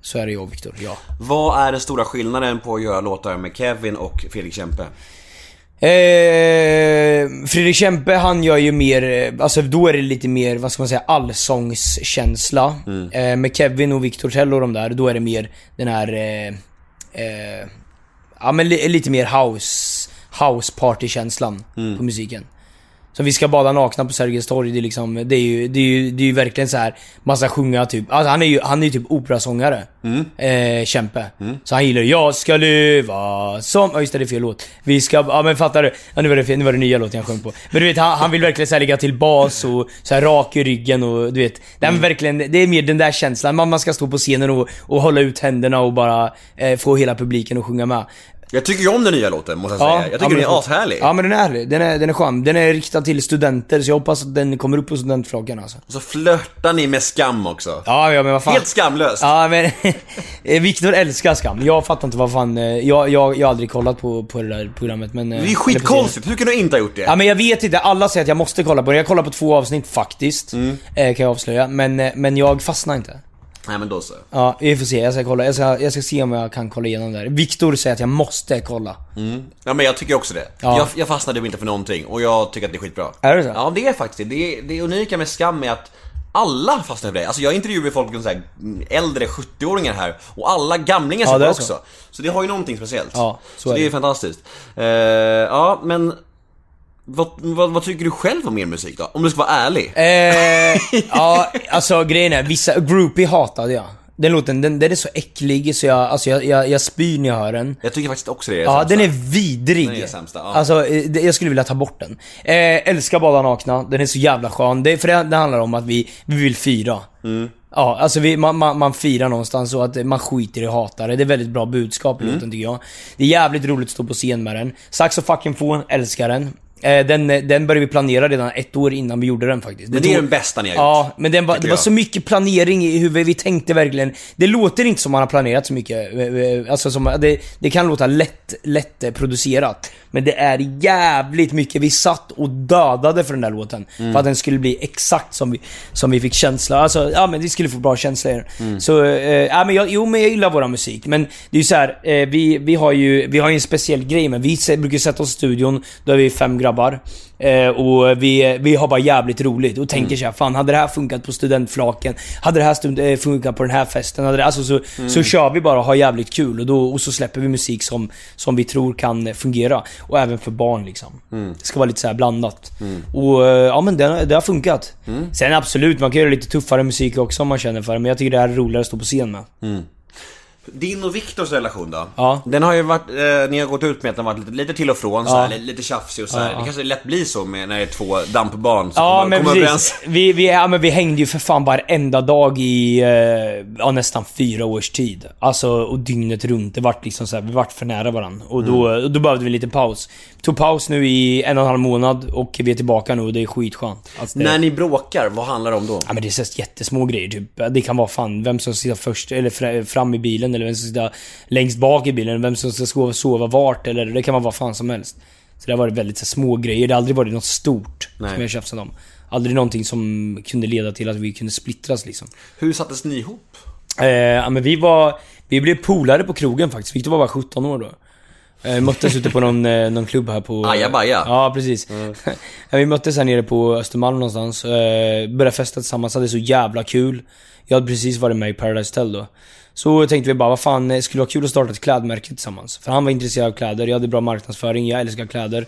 så är det jag och Viktor, ja. Vad är den stora skillnaden på att göra låtar med Kevin och Fredrik Kempe? Eh, Fredrik Kempe han gör ju mer, eh, alltså då är det lite mer, vad ska man säga, allsångskänsla. Eh, med Kevin och Victor Tell och de där, då är det mer den här, eh, eh, ja men li, lite mer house, house party-känslan på musiken. Så vi ska bada nakna på Sergels torg, det är liksom, det är ju, det är ju, det är ju verkligen så här man ska sjunga typ, alltså han är ju, han är ju typ operasångare. Eh, Kämpe. Så han gillar 'Jag ska leva som' Ja just det, det är fel låt. Vi ska, ja men fattar du? Ja nu var det fel, nu var det nya låten jag sjöng på. Men du vet, han, han vill verkligen så här ligga till bas och så här rak i ryggen och du vet. Det är verkligen, det är mer den där känslan, man, man ska stå på scenen och, och hålla ut händerna och bara eh, få hela publiken att sjunga med. Jag tycker ju om den nya låten, måste jag säga. Jag tycker men den är ashärlig. Ja men den är härlig, den är, den är skön. Den är riktad till studenter så jag hoppas att den kommer upp på studentflaken alltså. Och så flörtar ni med skam också. Ja, ja men vad fan. Helt skamlöst. Ja men, eh, Viktor älskar Skam. Jag fattar inte vad fan, eh, jag, jag, jag har aldrig kollat på, på det där programmet men... eh, Det är ju skitkonstigt, hur kan du inte ha gjort det? Ja men jag vet inte, alla säger att jag måste kolla på det. Jag kollar på två avsnitt faktiskt, Mm. kan jag avslöja. Men, men jag fastnar inte. Nej men då så. Ja, vi får se. Jag ska kolla. Jag ska, jag ska se om jag kan kolla igenom det här. Viktor säger att jag måste kolla. Ja men jag tycker också det. Ja. Jag, jag fastnade inte för någonting och jag tycker att det är skitbra. Är det så? Ja det är faktiskt det. Det, är, det unika med skam är att alla fastnar för det. Alltså jag intervjuar folk, så här, mm, äldre 70-åringar här och alla gamlingar Ja, det på är så. också. Så. det har ju någonting speciellt. Ja, så så är det är det. fantastiskt. Eh, ja men vad, vad, vad tycker du själv om er musik då? Om du ska vara ärlig. Eh, ja, alltså grejen är, vissa, Groupie hatade jag. Den låten, den, den är så äcklig så jag, alltså jag, jag, jag spyr när jag hör den. Jag tycker faktiskt också det är Ja, sämsta. den är vidrig. Den är sämsta, ja. Alltså, eh, jag skulle vilja ta bort den. Eh, älskar Bada Nakna, den är så jävla skön. Det, för det, det handlar om att vi, vi vill fira. Mm. Ja, alltså vi, man, man, man firar någonstans och att man skiter i att hata det. Är väldigt bra budskap i Mm. låten tycker jag. Det är jävligt roligt att stå på scen med den. Saxo fucking få, älskar den. Eh, den, den började vi planera redan ett år innan vi gjorde den faktiskt. Men det är den bästa ni har Ja, gjort, men den var, det var så mycket planering i huvudet. Vi tänkte verkligen... Det låter inte som man har planerat så mycket. eh, eh, Alltså som, det, det kan låta lätt, lätt eh, producerat. Men det är jävligt mycket. Vi satt och dödade för den där låten. Mm. För att den skulle bli exakt som vi, som vi fick känsla. Alltså, ja men vi skulle få bra känsla i den. Mm. Så, eh, ja men jag, jo men jag gillar våra musik. Men det är ju så här, eh, vi, vi har ju, vi har ju en speciell grej men vi brukar sätta oss i studion, då är vi fem grabbar. Eh, och vi, vi har bara jävligt roligt och tänker såhär, fan hade det här funkat på studentflaken? Hade det här stund, eh, funkat på den här festen? Hade det, alltså så, så kör vi bara och har jävligt kul och, då, och så släpper vi musik som, som vi tror kan fungera. Och även för barn liksom. Det ska vara lite så här blandat. Och eh, ja men det, det har funkat. Sen absolut, man kan göra lite tuffare musik också om man känner för det, men jag tycker det här är roligare att stå på scen med. Din och Viktors relation då? Ja. Den har ju varit, eh, ni har gått ut med att den varit lite, lite till och från så Ja. här, lite, lite tjafsig och så här. Det kanske lätt blir så med, när det är två dampbarn som Ja kommer, men kommer precis. Vi, vi, ja, men vi hängde ju för fan varenda dag i eh, ja, nästan fyra års tid. Alltså, och dygnet runt. Det vart liksom så här, vi vart för nära varandra. Och då, Mm. då behövde vi lite paus. Tog paus nu i en och en halv månad och vi är tillbaka nu och det är skitskönt. Alltså, det, När ni bråkar, vad handlar det om då? Ja men det är så jättesmå grejer typ. Det kan vara fan vem som sitta först eller fra- fram i bilen eller vem som ska sitta längst bak i bilen. Vem som ska sova, sova vart eller det kan vara vad fan som helst. Så det har varit väldigt så, små grejer. Det har aldrig varit något stort Nej. som vi har tjafsat om. Aldrig någonting som kunde leda till att vi kunde splittras liksom. Hur sattes ni ihop? Eh, ja men vi var... Vi blev polare på krogen faktiskt. Viktor var bara 17 år då. Eh, möttes ute på någon, eh, någon klubb här på... Ajabaja. Ja, precis. ja, vi möttes här nere på Östermalm någonstans. Eh, började festa tillsammans, hade så jävla kul. Jag hade precis varit med i Paradise Hotel då. Så tänkte vi bara, vad fan, det skulle vara kul att starta ett klädmärke tillsammans. För han var intresserad av kläder, jag hade bra marknadsföring, jag älskar kläder.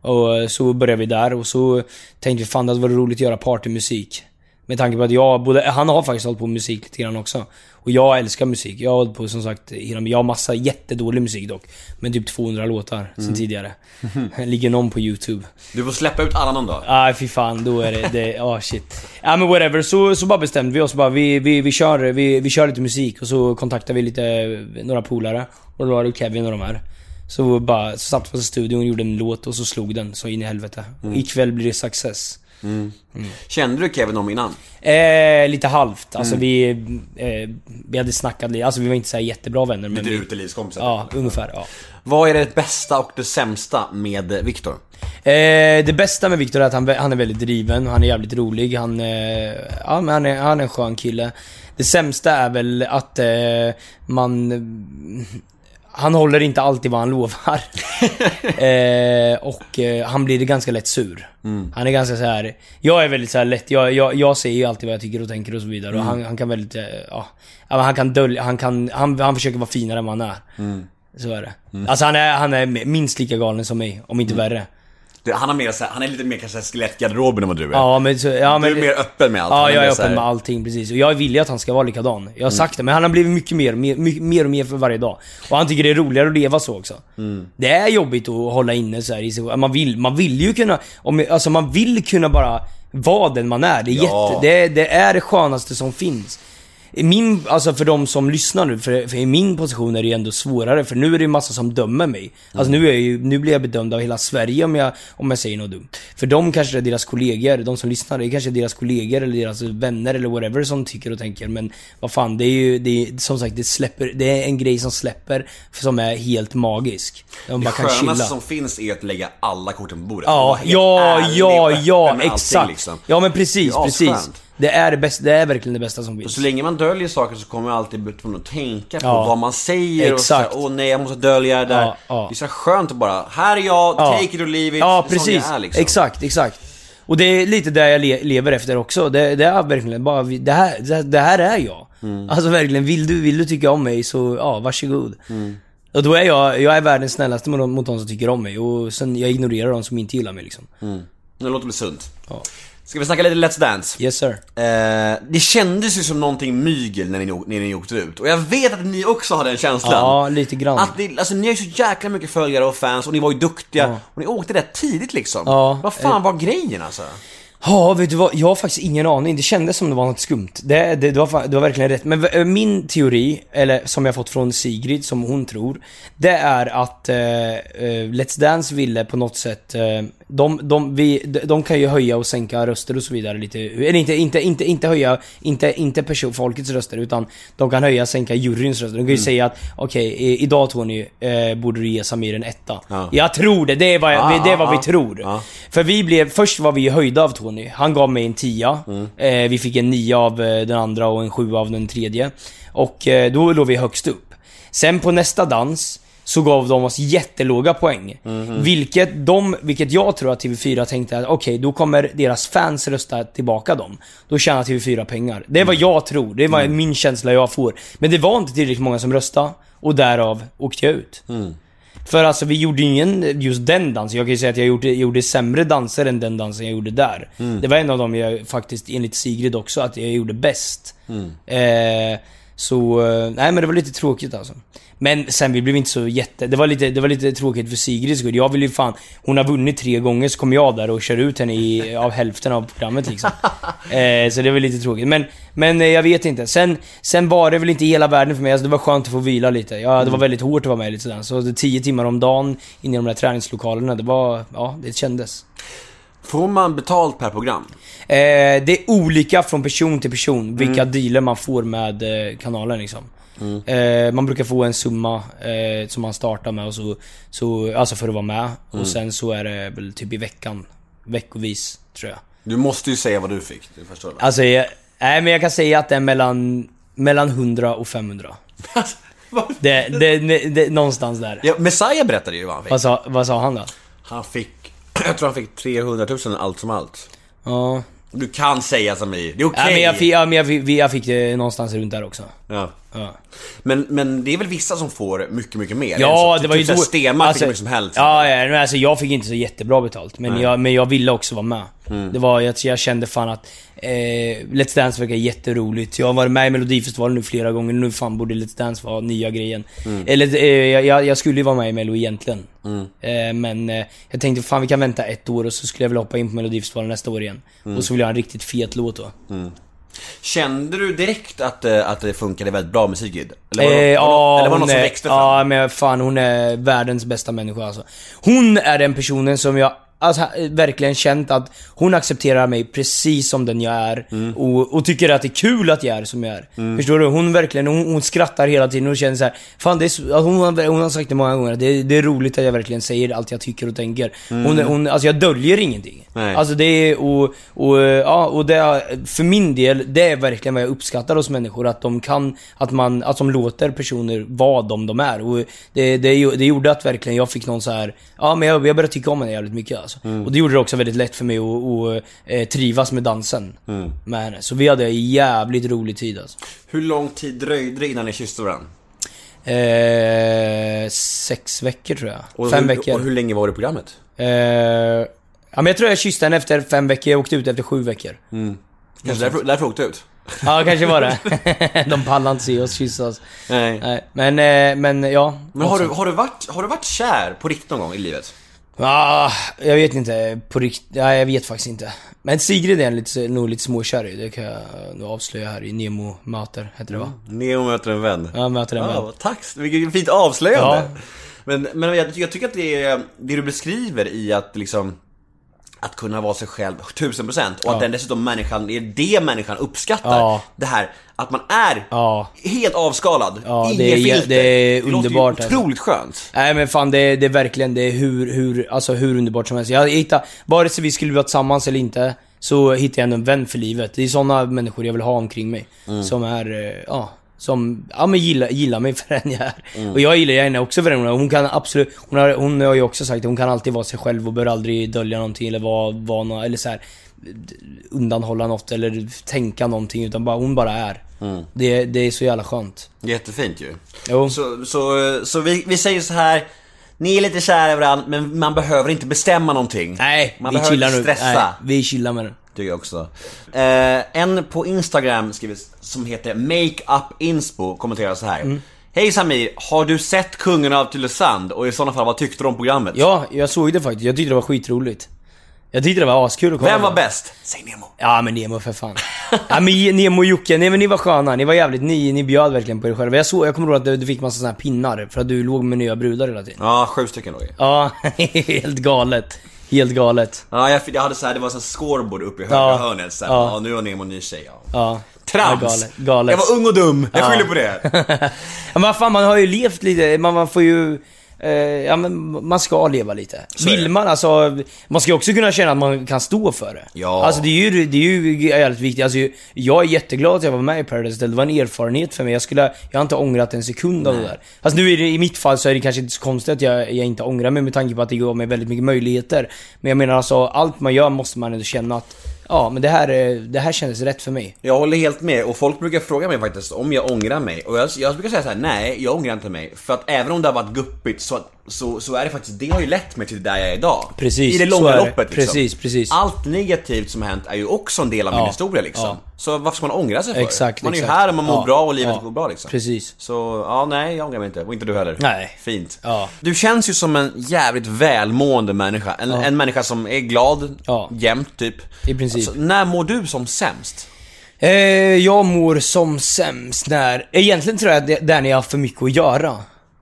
Och eh, så började vi där och så tänkte vi, fan det hade varit roligt att göra partymusik. Med tanke på att jag, både, han har faktiskt hållit på med musik lite grann också. Och jag älskar musik. Jag har hållit på som sagt, jag har massa jättedålig musik dock. Men typ 200 låtar sen tidigare. Ligger någon på YouTube. Du får släppa ut alla någon dag. Nej fy fan, då är det, det ah shit. Ja men whatever, så, så bara bestämde vi oss bara, vi, vi, vi, kör, vi, vi kör lite musik och så kontaktade vi lite, några polare. Och då var det Kevin och de här. Så bara, så satt vi i studion och gjorde en låt och så slog den så in i helvete. Och ikväll blir det success. Kände du Kevin om innan? Eh, lite halvt. Alltså vi, eh, vi hade snackat lite, alltså vi var inte så jättebra vänner men Lite utelivskompisar? Ja, ungefär. Ja. Vad är det bästa och det sämsta med Viktor? Eh, det bästa med Viktor är att han, han är väldigt driven, han är jävligt rolig, han, eh, ja, men han, är, han är en skön kille. Det sämsta är väl att eh, man... Han håller inte alltid vad han lovar. eh, och eh, han blir ganska lätt sur. Han är ganska så här. Jag är väldigt så lätt, jag, jag, jag säger ju alltid vad jag tycker och tänker och så vidare. Och han, han kan väldigt, eh, ja. han kan dölja, han kan, han, han försöker vara finare än vad han är. Så är det. Alltså han är, han är minst lika galen som mig, om inte värre. Han, har mer, så här, han är lite mer kanske skelettgarderoben än vad du är. Ja men, så, ja, men du är mer öppen med allt. Ja, jag mer är så här- öppen med allting precis. Och jag vill ju att han ska vara likadan. Jag har sagt det, men han har blivit mycket mer, mer, mer och mer för varje dag. Och han tycker det är roligare att leva så också. Det är jobbigt att hålla inne så här i sig. Man vill, man vill ju kunna, om, alltså man vill kunna bara vara den man är. Det är, Ja. jätte, det, är- det är det skönaste som finns. I Min, alltså för de som lyssnar nu, för, för i min position är det ju ändå svårare för nu är det ju massa som dömer mig. Alltså nu, är jag ju, nu blir jag bedömd av hela Sverige om jag, om jag säger något dumt. För de kanske det är deras kollegor, de som lyssnar, det är kanske deras kollegor eller deras vänner eller whatever som tycker och tänker. Men vad fan, det är ju, det är, som sagt, det släpper, det är en grej som släpper, som är helt magisk. De Det bara kan chilla. som finns är att lägga alla korten på bordet. Ja, ja, ja, ja, exakt. liksom. Ja men precis, Det är precis. Det är det bästa, det är verkligen det bästa som finns. Så länge man döljer saker så kommer man alltid bli tvungen att tänka på Ja. vad man säger och så Exakt. åh nej jag måste dölja det där. Ja, ja. Det är så skönt att bara, här är jag, Ja. take it or leave it. Ja, Det är precis. jag är, liksom. Exakt, exakt. Och det är lite där jag le lever efter också. Det, det är verkligen bara, det här, det, det här är jag. Mm. Alltså verkligen, vill du, vill du tycka om mig så, ja, varsågod. Mm. Och då är jag, jag är världens snällaste mot, de- mot de som tycker om mig. Och sen, jag ignorerar de som inte gillar mig liksom. Det låter väl sunt. Ja. Ska vi snacka lite Let's Dance? Yes sir. Eh, det kändes ju som någonting mygel när ni, när ni åkte ut. Och jag vet att ni också har den känslan. Ja, lite grann. Att det, alltså ni har ju så jäkla mycket följare och fans och ni var ju duktiga. Och ni åkte rätt tidigt liksom. Ja. Vad fan var grejen alltså? Ja, vet du vad? Jag har faktiskt ingen aning. Det kändes som det var något skumt. Det, det, det, var, det var verkligen rätt. Men v- min teori, eller som jag fått från Sigrid, som hon tror. Det är att eh, eh, Let's Dance ville på något sätt... Eh, de, de, vi, de, kan ju höja och sänka röster och så vidare lite. Eller inte, inte, inte, inte höja, inte, inte person, folkets röster, utan de kan höja och sänka juryns röster. De kan ju säga att okej, i- idag Tony, eh, borde du ge Samir en etta. Ja. Jag tror det, det är vad, jag, Ja, det är vad ja, vi ja. tror. Ja. För vi blev, först var vi höjda av Tony. Han gav mig en tia. Eh, vi fick en nia av eh, den andra och en sju av den tredje. Och eh, då låg vi högst upp. Sen på nästa dans så gav de oss jättelåga poäng. Vilket, de, vilket jag tror att TV4 tänkte att okej, då kommer deras fans rösta tillbaka dem. Då tjänar TV4 pengar. Det är vad jag tror, det är vad min känsla jag får. Men det var inte tillräckligt många som röstade och därav åkte jag ut. För alltså vi gjorde ingen, just den dansen, jag kan ju säga att jag gjorde, gjorde sämre danser än den dansen jag gjorde där. Det var en av dem jag faktiskt, enligt Sigrid också, att jag gjorde bäst. Eh, så, eh, nej men det var lite tråkigt alltså. Men sen vi blev inte så jätte, det var lite, det var lite tråkigt för Sigrids skull. Jag vill ju fan, hon har vunnit tre gånger så kommer jag där och kör ut henne i, av hälften av programmet liksom. eh, så det var lite tråkigt. Men, men eh, jag vet inte. Sen, sen var det väl inte hela världen för mig. Alltså, det var skönt att få vila lite. Ja, det var väldigt hårt att vara med lite sådär. Så tio timmar om dagen inne i de där träningslokalerna, det var, ja det kändes. Får man betalt per program? Eh, det är olika från person till person vilka dealer man får med eh, kanalen liksom. Eh, man brukar få en summa eh, som man startar med och så, så, alltså för att vara med. Och sen så är det väl typ i veckan, veckovis tror jag. Du måste ju säga vad du fick, det förstår du. Alltså, jag, nej men jag kan säga att det är mellan, mellan 100 och 500. Det, det, det, det, någonstans där. ja, Messiah berättade ju vad han fick. Vad sa, vad sa han då? Han fick, jag tror han fick 300 000 allt som allt. Ja, Du kan säga Samir, det är okej. Ja, men jag, fick, ja, men jag, fick, jag fick det någonstans runt där också. Ja. Ja. Men, men det är väl vissa som får mycket, mycket mer? Ja, Än så. det var ju typ då... Stenmark fick hur mycket som helst. Ja, ja alltså jag fick inte så jättebra betalt. Men, jag, men jag ville också vara med. Mm. Det var, jag, jag kände fan att eh, Let's Dance verkar jätteroligt. Jag har varit med i Melodifestivalen nu flera gånger. Nu fan borde Let's Dance vara nya grejen. Mm. Eller, eh, jag, jag skulle ju vara med i Mello egentligen. Eh, men eh, jag tänkte fan vi kan vänta ett år och så skulle jag vilja hoppa in på Melodifestivalen nästa år igen. Mm. Och så vill jag ha en riktigt fet låt då. Kände du direkt att, att det funkade väldigt bra med Sigrid? Eller var det, Eh, det, eller var det hon något som växte fram? Ja, men fan hon är världens bästa människa alltså. Hon är den personen som jag alltså, verkligen känt att hon accepterar mig precis som den jag är. Mm. Och, och tycker att det är kul att jag är som jag är. Förstår du? Hon verkligen, hon, hon skrattar hela tiden och känner så här, Fan det är så, alltså, hon, hon har sagt det många gånger, det, det är roligt att jag verkligen säger allt jag tycker och tänker. Hon, hon, alltså jag döljer ingenting. Mm. Nej. Alltså det är, och, och, ja, och det för min del, det är verkligen vad jag uppskattar hos människor. Att de kan, att man, att de låter personer vara de de är. Och det, det, det gjorde att verkligen jag fick någon så här ja men jag, jag började tycka om henne jävligt mycket alltså. Och det gjorde det också väldigt lätt för mig att, att eh, trivas med dansen. Med henne. Så vi hade en jävligt rolig tid alltså. Hur lång tid dröjde det innan ni kysste varandra? Eh, sex veckor tror jag. Och fem hur, veckor. Och hur länge var det programmet? Eh, ja men jag tror jag kysste henne efter fem veckor, jag åkte ut efter sju veckor. Kanske därför, därför åkte ut? Ja, kanske var det. De pallar inte se oss kyssas. Nej. Nej, men, eh, men ja. Men har du, har, du varit, har du varit kär på riktigt någon gång i livet? Ah, jag vet inte, på riktigt, ja, jag vet faktiskt inte. Men Sigrid är en lite, nog lite småkär i, det kan jag nog avslöja här i Nemo möter, heter det va? Neo möter en vän. Ja, möter en vän. Ja, tack, vilket fint avslöjande. Ja. Men, men jag, jag tycker att det, är, det du beskriver i att liksom att kunna vara sig själv 1000% och att den dessutom människan, det är det människan uppskattar. Ja. Det här att man är Ja. helt avskalad, Ja, inget det är- filter. det är låter ju underbart, alltså. otroligt skönt. Nej men fan det, är- det är verkligen, det är hur, hur, alltså hur underbart som helst. Jag hittar, vare sig vi skulle vara tillsammans eller inte, så hittar jag ändå en vän för livet. Det är såna människor jag vill ha omkring mig. Som är, eh, ja, som, ja men gillar, gillar mig för den jag är. Och jag gillar henne också för den hon är. Hon kan absolut, hon har, hon har ju också sagt att hon kan alltid vara sig själv och bör aldrig dölja någonting eller vara, vara nå- eller så här undanhålla något eller tänka någonting utan bara, hon bara är. Det, det är så jävla skönt. Jättefint ju. Jo. Så, så, så vi, vi säger så här. Ni är lite kära i varandra, men man behöver inte bestämma någonting. Nej, man vi behöver chillar inte nu. stressa. Nej, vi chillar med det. Tycker jag också. Eh, en på Instagram skriver, som heter Makeup Inspo kommenterar så här. Mm. Hej Samir, har du sett Kungen av Tylösand? Och i sådana fall, vad tyckte du om programmet? Ja, jag såg det faktiskt. Jag tyckte det var skitroligt. Jag tyckte det var askul att kolla Vem på. var bäst? Säg Nemo. Ja men Nemo för fan. ja men Nemo och Jocke, nej men ni var sköna. Ni var jävligt, ni, ni bjöd verkligen på er själva. Jag såg, jag kommer ihåg att du, du fick massa såna här pinnar för att du låg med nya brudar hela tiden. Ja, sju stycken då ju. Ja, helt galet. Helt galet. Ja, jag, jag hade så här, det var så här scoreboard uppe i högra Ja. hörnet så här, Ja. nu har Nemo en ny tjej. Ja. Ja. Trams! Ja, galet. galet. Jag var ung och dum, jag Ja. skyller på det. Men vad fan, man har ju levt lite, man, man får ju... Eh, ja men man ska leva lite. Så. Vill man alltså, man ska också kunna känna att man kan stå för det. Ja. Alltså det är ju, det är ju jävligt viktigt. Alltså, jag är jätteglad att jag var med i Paradise Hotel. Det var en erfarenhet för mig. Jag skulle, jag har inte ångrat en sekund av det där. Alltså nu är det, i mitt fall så är det kanske inte så konstigt att jag, jag inte ångrar mig med tanke på att det gav mig väldigt mycket möjligheter. Men jag menar alltså, allt man gör måste man ändå känna att, ja men det här, eh, det här kändes rätt för mig. Jag håller helt med och folk brukar fråga mig faktiskt om jag ångrar mig och jag, jag brukar säga så här: nej jag ångrar inte mig. För att även om det har varit guppigt så, så, så är det faktiskt, det har ju lett mig till där jag är idag. Precis, I det långa det. loppet liksom. Precis, precis. Allt negativt som har hänt är ju också en del av min Ja, historia liksom. ja. Så varför ska man ångra sig för? Exakt, man är ju exakt. här och man mår Ja, bra och livet går bra liksom. Precis. Så, ja nej jag ångrar mig inte. Och inte du heller. Nej. Fint. Du känns ju som en jävligt välmående människa. En, en människa som är glad Ja. jämt typ. I princip. Alltså, när mår du som sämst? Eh, jag mår som sämst när... Egentligen tror jag att det är när jag har för mycket att göra.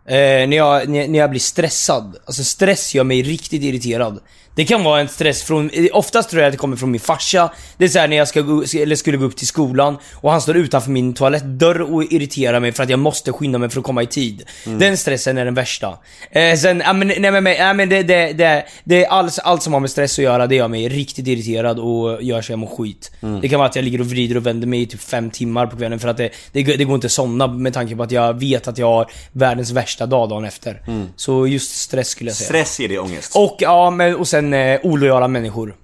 Eh, när, jag, när, när jag blir stressad. Alltså stress gör mig riktigt irriterad. Det kan vara en stress från... Oftast tror jag att det kommer från min farsa. Det är så här när jag ska gå, eller skulle gå upp till skolan och han står utanför min toalettdörr och irriterar mig för att jag måste skynda mig för att komma i tid. Den stressen är den värsta. Eh, sen, ja men, nej men, nej, men det, det, det, det är allt, allt som har med stress att göra, det gör mig riktigt irriterad och gör så jag mår skit. Det kan vara att jag ligger och vrider och vänder mig i typ fem timmar på kvällen för att det, det, det går inte att somna med tanke på att jag vet att jag har världens värsta dag dagen efter. Så just stress skulle jag säga. Stress ger dig ångest. Och ja, men, och sen eh, olojala människor.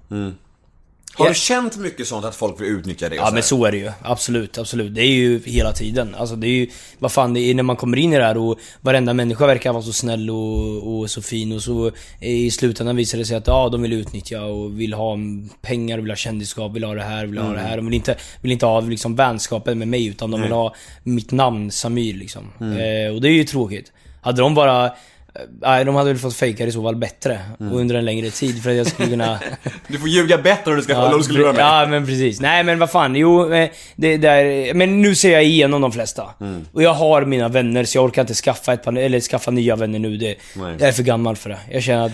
Har Ja. du känt mycket sånt att folk vill utnyttja och Ja så men här? så är det ju. Absolut, absolut. Det är ju hela tiden. Alltså det är ju, vad fan, det är när man kommer in i det här och varenda människa verkar vara så snäll och, och så fin och så i slutändan visar det sig att ja, de vill utnyttja och vill ha pengar, vill ha kändisskap, vill ha det här, vill ha det här. De vill inte, vill inte ha liksom vänskapen med mig utan de vill ha mitt namn Samir liksom. Eh, och det är ju tråkigt. Hade de bara eh, Nej, de hade väl fått fejka det i så fall bättre. Och under en längre tid för att jag skulle kunna Du får ljuga bättre om du ska Ja, om du skulle lura mig. Ja men precis. Nej men vad fan, jo, eh, det där, men nu ser jag igenom de flesta. Mm. Och jag har mina vänner så jag orkar inte skaffa ett par, eller skaffa nya vänner nu. Det, Nej. jag är för gammal för det. Jag känner att,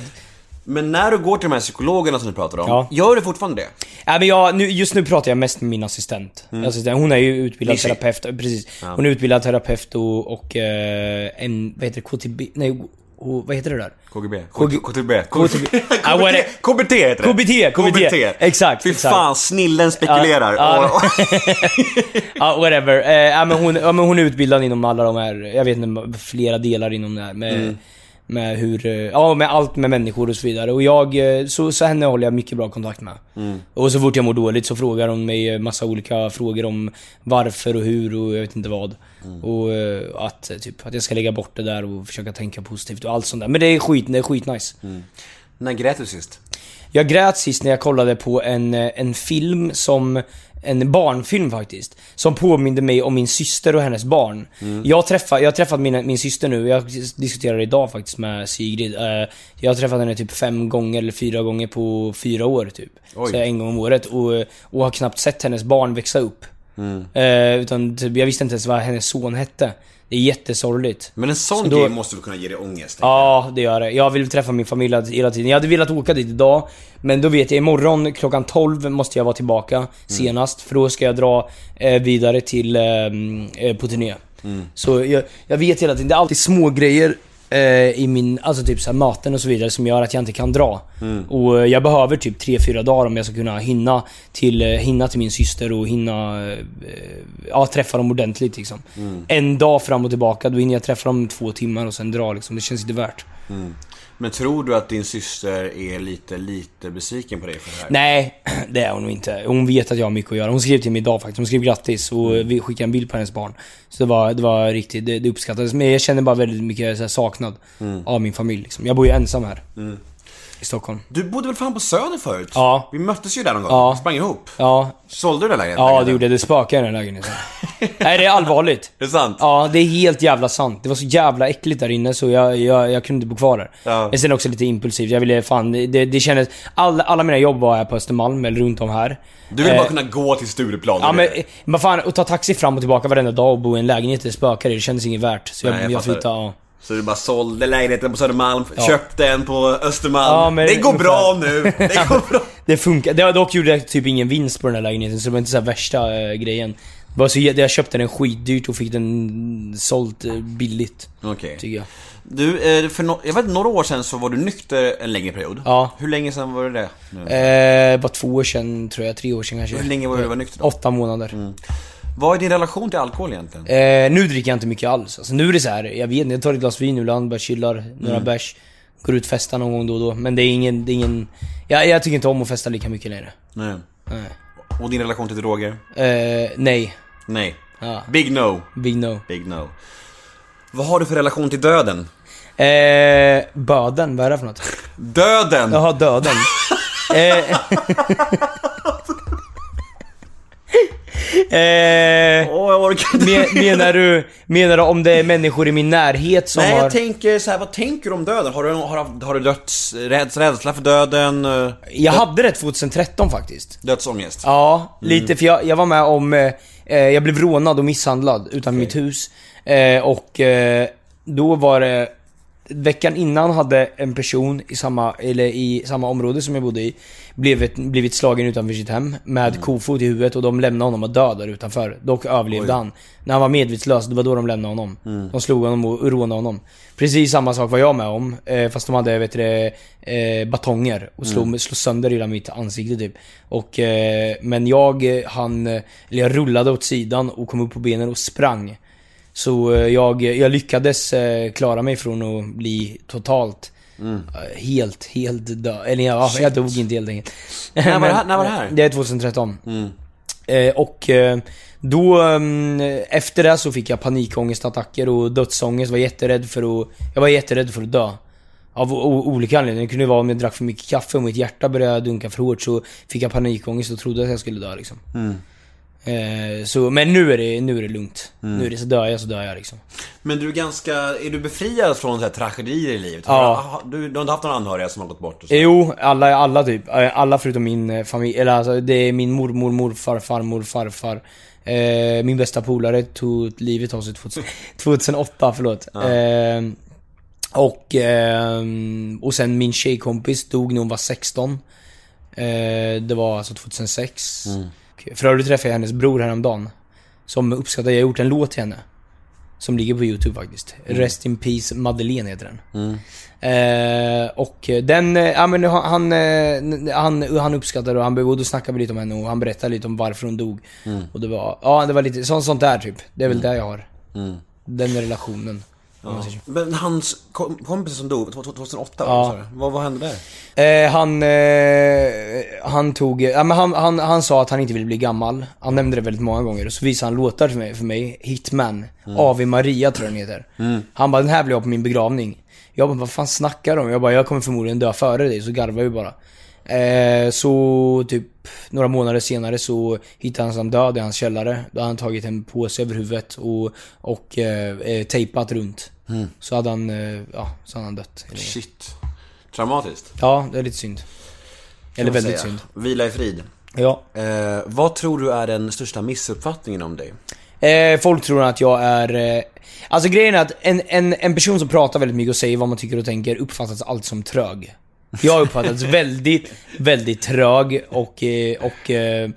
Men när du går till de här psykologerna som du pratar om, Ja. gör du fortfarande det? nej men jag, nu, just nu pratar jag mest med min assistent. assistent hon är ju utbildad Lizzie. terapeut, eh, precis. Hon är utbildad terapeut och, och eh, en, vad heter det, KTB, nej, och, vad heter det där? KGB? KG KTB? KTB. Ah, KBT heter det. KBT, KBT. Exakt, Fy fan, snillen spekulerar. Ja, Åh. Ja, whatever. Eh, ja, men hon, ja, men hon är utbildad inom alla de här, jag vet inte, flera delar inom det här. Med, Mm. med hur, eh, ja med allt med människor och så vidare. Och jag, eh, så, så henne håller jag mycket bra kontakt med. Mm. Och så fort jag mår dåligt så frågar hon mig massa olika frågor om varför och hur och jag vet inte vad. Mm. Och eh, att, eh, typ, att jag ska lägga bort det där och försöka tänka positivt och allt sånt där. Men det är skit, det är skitnice. När grät du sist? Jag grät sist när jag kollade på en, eh, en film som en barnfilm faktiskt. Som påminde mig om min syster och hennes barn. Jag, träffar, jag har träffat min, min syster nu, jag diskuterade idag faktiskt med Sigrid. Jag har träffat henne typ fem gånger eller fyra gånger på fyra år typ. Oj. Så en gång om året. Och, och har knappt sett hennes barn växa upp. Eh, utan typ, jag visste inte ens vad hennes son hette. Det är jättesorgligt. Men en sån Så då- grej måste väl kunna ge dig ångest? Ja, det gör det. Jag vill träffa min familj hela tiden. Jag hade velat åka dit idag, men då vet jag imorgon klockan 12 måste jag vara tillbaka senast. För då ska jag dra eh, vidare till eh, eh, på turné. Så jag, jag vet hela tiden, det är alltid små grejer i min, alltså typ så här maten och så vidare som gör att jag inte kan dra. Och eh, jag behöver typ 3-4 dagar om jag ska kunna hinna till, eh, hinna till min syster och hinna eh, ja, träffa dem ordentligt liksom. En dag fram och tillbaka, då hinner jag träffa dem två timmar och sen dra liksom. Det känns inte värt. Men tror du att din syster är lite, lite besviken på dig för det här? Nej, det är hon nog inte. Hon vet att jag har mycket att göra. Hon skrev till mig idag faktiskt. Hon skrev grattis och vi skickade en bild på hennes barn. Så det var, det var riktigt, det, det uppskattades. Men jag känner bara väldigt mycket så här, saknad av min familj liksom. Jag bor ju ensam här. I Stockholm. Du bodde väl fan på Söder förut? Ja. Vi möttes ju där någon gång. Ja. Sprang ihop. Ja, Sålde du den lägenheten? ja det gjorde jag. Det spökar i den lägenheten. Nej, det är allvarligt. Är det sant? Ja, det är helt jävla sant. Det var så jävla äckligt där inne så jag, jag, jag kunde inte bo kvar där. Ja. Men sen också lite impulsivt. Jag ville fan, det, det kändes... Alla, alla mina jobb var här på Östermalm eller runt om här. Du vill Eh, bara kunna gå till Stureplan? Ja men, vet. men fan, att ta taxi fram och tillbaka varenda dag och bo i en lägenhet det spökar i, det kändes inget värt. Så jag, Nej, jag jag, flyttade, ja. Så du bara sålde lägenheten på Södermalm, köpte en på Östermalm. Ja, det går ungefär. bra nu, det går bra. Det funkar. Det, dock gjorde jag typ ingen vinst på den här lägenheten så det var inte så värsta eh, grejen. Så, jag köpte den skitdyrt och fick den sålt eh, billigt. Okej. Tycker jag. Du, eh, för no jag vet några år sedan så var du nykter en längre period. Ja. Hur länge sedan var det det? Eh, bara två år sedan tror jag, tre år sedan kanske. Hur länge var du var nykter då? Åtta månader. Vad är din relation till alkohol egentligen? Eh, nu dricker jag inte mycket alls. Alltså, nu är det så här, jag vet inte, jag tar ett glas vin ibland, bara chillar, några Mm. bärs. Går ut och festar någon gång då och då. Men det är ingen, det är ingen... Jag, jag tycker inte om att festa lika mycket längre. Nej. Nej. Och din relation till droger? Eh, nej. Nej. Ja, Big no. big no. Big no. Vad har du för relation till döden? Eh, böden, vad är det för något? Döden! Jaha, döden. eh, eh, Åh, jag orkar inte. men, menar, du, menar du om det är människor i min närhet som Nej, har... jag tänker så här, vad tänker du om döden? Har du, har, har du döds, räds, rädsla för döden? Jag hade det 2013 faktiskt. Dödsångest? Ja, lite för jag, jag var med om... Eh, eh, jag blev rånad och misshandlad utanför mitt hus. Eh, och eh, då var det... Veckan innan hade en person i samma, eller i samma område som jag bodde i blivit, blivit slagen utanför sitt hem med kofot i huvudet och de lämnade honom att dö där utanför. Dock överlevde han. När han var medvetslös, det var då de lämnade honom. De slog honom och rånade honom. Precis samma sak var jag med om, eh, fast de hade vet du, eh, batonger och slog, slog sönder hela mitt ansikte typ. Och, eh, men jag, han, eller jag rullade åt sidan och kom upp på benen och sprang. Så eh, jag, jag lyckades eh, klara mig från att bli totalt Eh, Helt, helt död. Eller ja, jag dog inte helt enkelt. När var det här- när var det här? Det är 2013. Eh, och då, mm, efter det så fick jag panikångestattacker och dödsångest. Var jätterädd för att, jag var jätterädd för att dö. Av olika anledningar. Det kunde vara om jag drack för mycket kaffe och mitt hjärta började dunka för hårt så fick jag panikångest och trodde att jag skulle dö liksom. Eh, så, men nu är det, nu är det lugnt. Nu är det så dör jag så dör jag liksom. Men du är ganska, är du befriad från så här tragedier i livet? Ja. Du, du har inte haft några anhöriga som har gått bort och så? Jo, alla, alla typ. Eh, Alla förutom min eh, familj. Eller alltså, det är min mormor, morfar, farmor, farfar. Eh, min bästa polare tog livet av sig 2000, 2008, förlåt. Eh, och, ehm, och sen min tjejkompis dog när hon var 16. Eh, det var alltså 2006. För övrigt träffade jag hennes bror häromdagen. Som uppskattar, jag har gjort en låt till henne. Som ligger på youtube faktiskt. Rest in Peace Madeleine heter den. Eh, och den, eh, ja men han, han, eh, han, han uppskattade och han och då snackade vi lite om henne och han berättade lite om varför hon dog. Och det var, ja det var lite, sånt, sånt där typ. Det är väl det jag har. Den relationen. Så. Men hans kom, kompis som dog 2008, Ja. vad, vad hände där? Eh, han, eh, han tog, ja men han, han, han sa att han inte ville bli gammal. Han nämnde det väldigt många gånger och så visade han låtar för mig, för mig. Hitman. Ave Maria tror jag den heter. Han bara, den här vill jag på min begravning. Jag bara, vad fan snackar om? Jag bara, jag kommer förmodligen dö före dig, så garvar vi bara. Eh, så typ några månader senare så hittade han han död i hans källare. Då hade han tagit en påse över huvudet och, och eh, eh, tejpat runt. Så hade han, eh, ja, så hade han dött. Shit. Traumatiskt. Ja, det är lite synd. Eller väldigt säga. synd. Vila i frid. Ja. Eh, vad tror du är den största missuppfattningen om dig? Eh, folk tror att jag är... Eh, alltså grejen är att en, en, en person som pratar väldigt mycket och säger vad man tycker och tänker uppfattas alltid som trög. Jag har uppfattats väldigt, väldigt trög och, eh, och eh,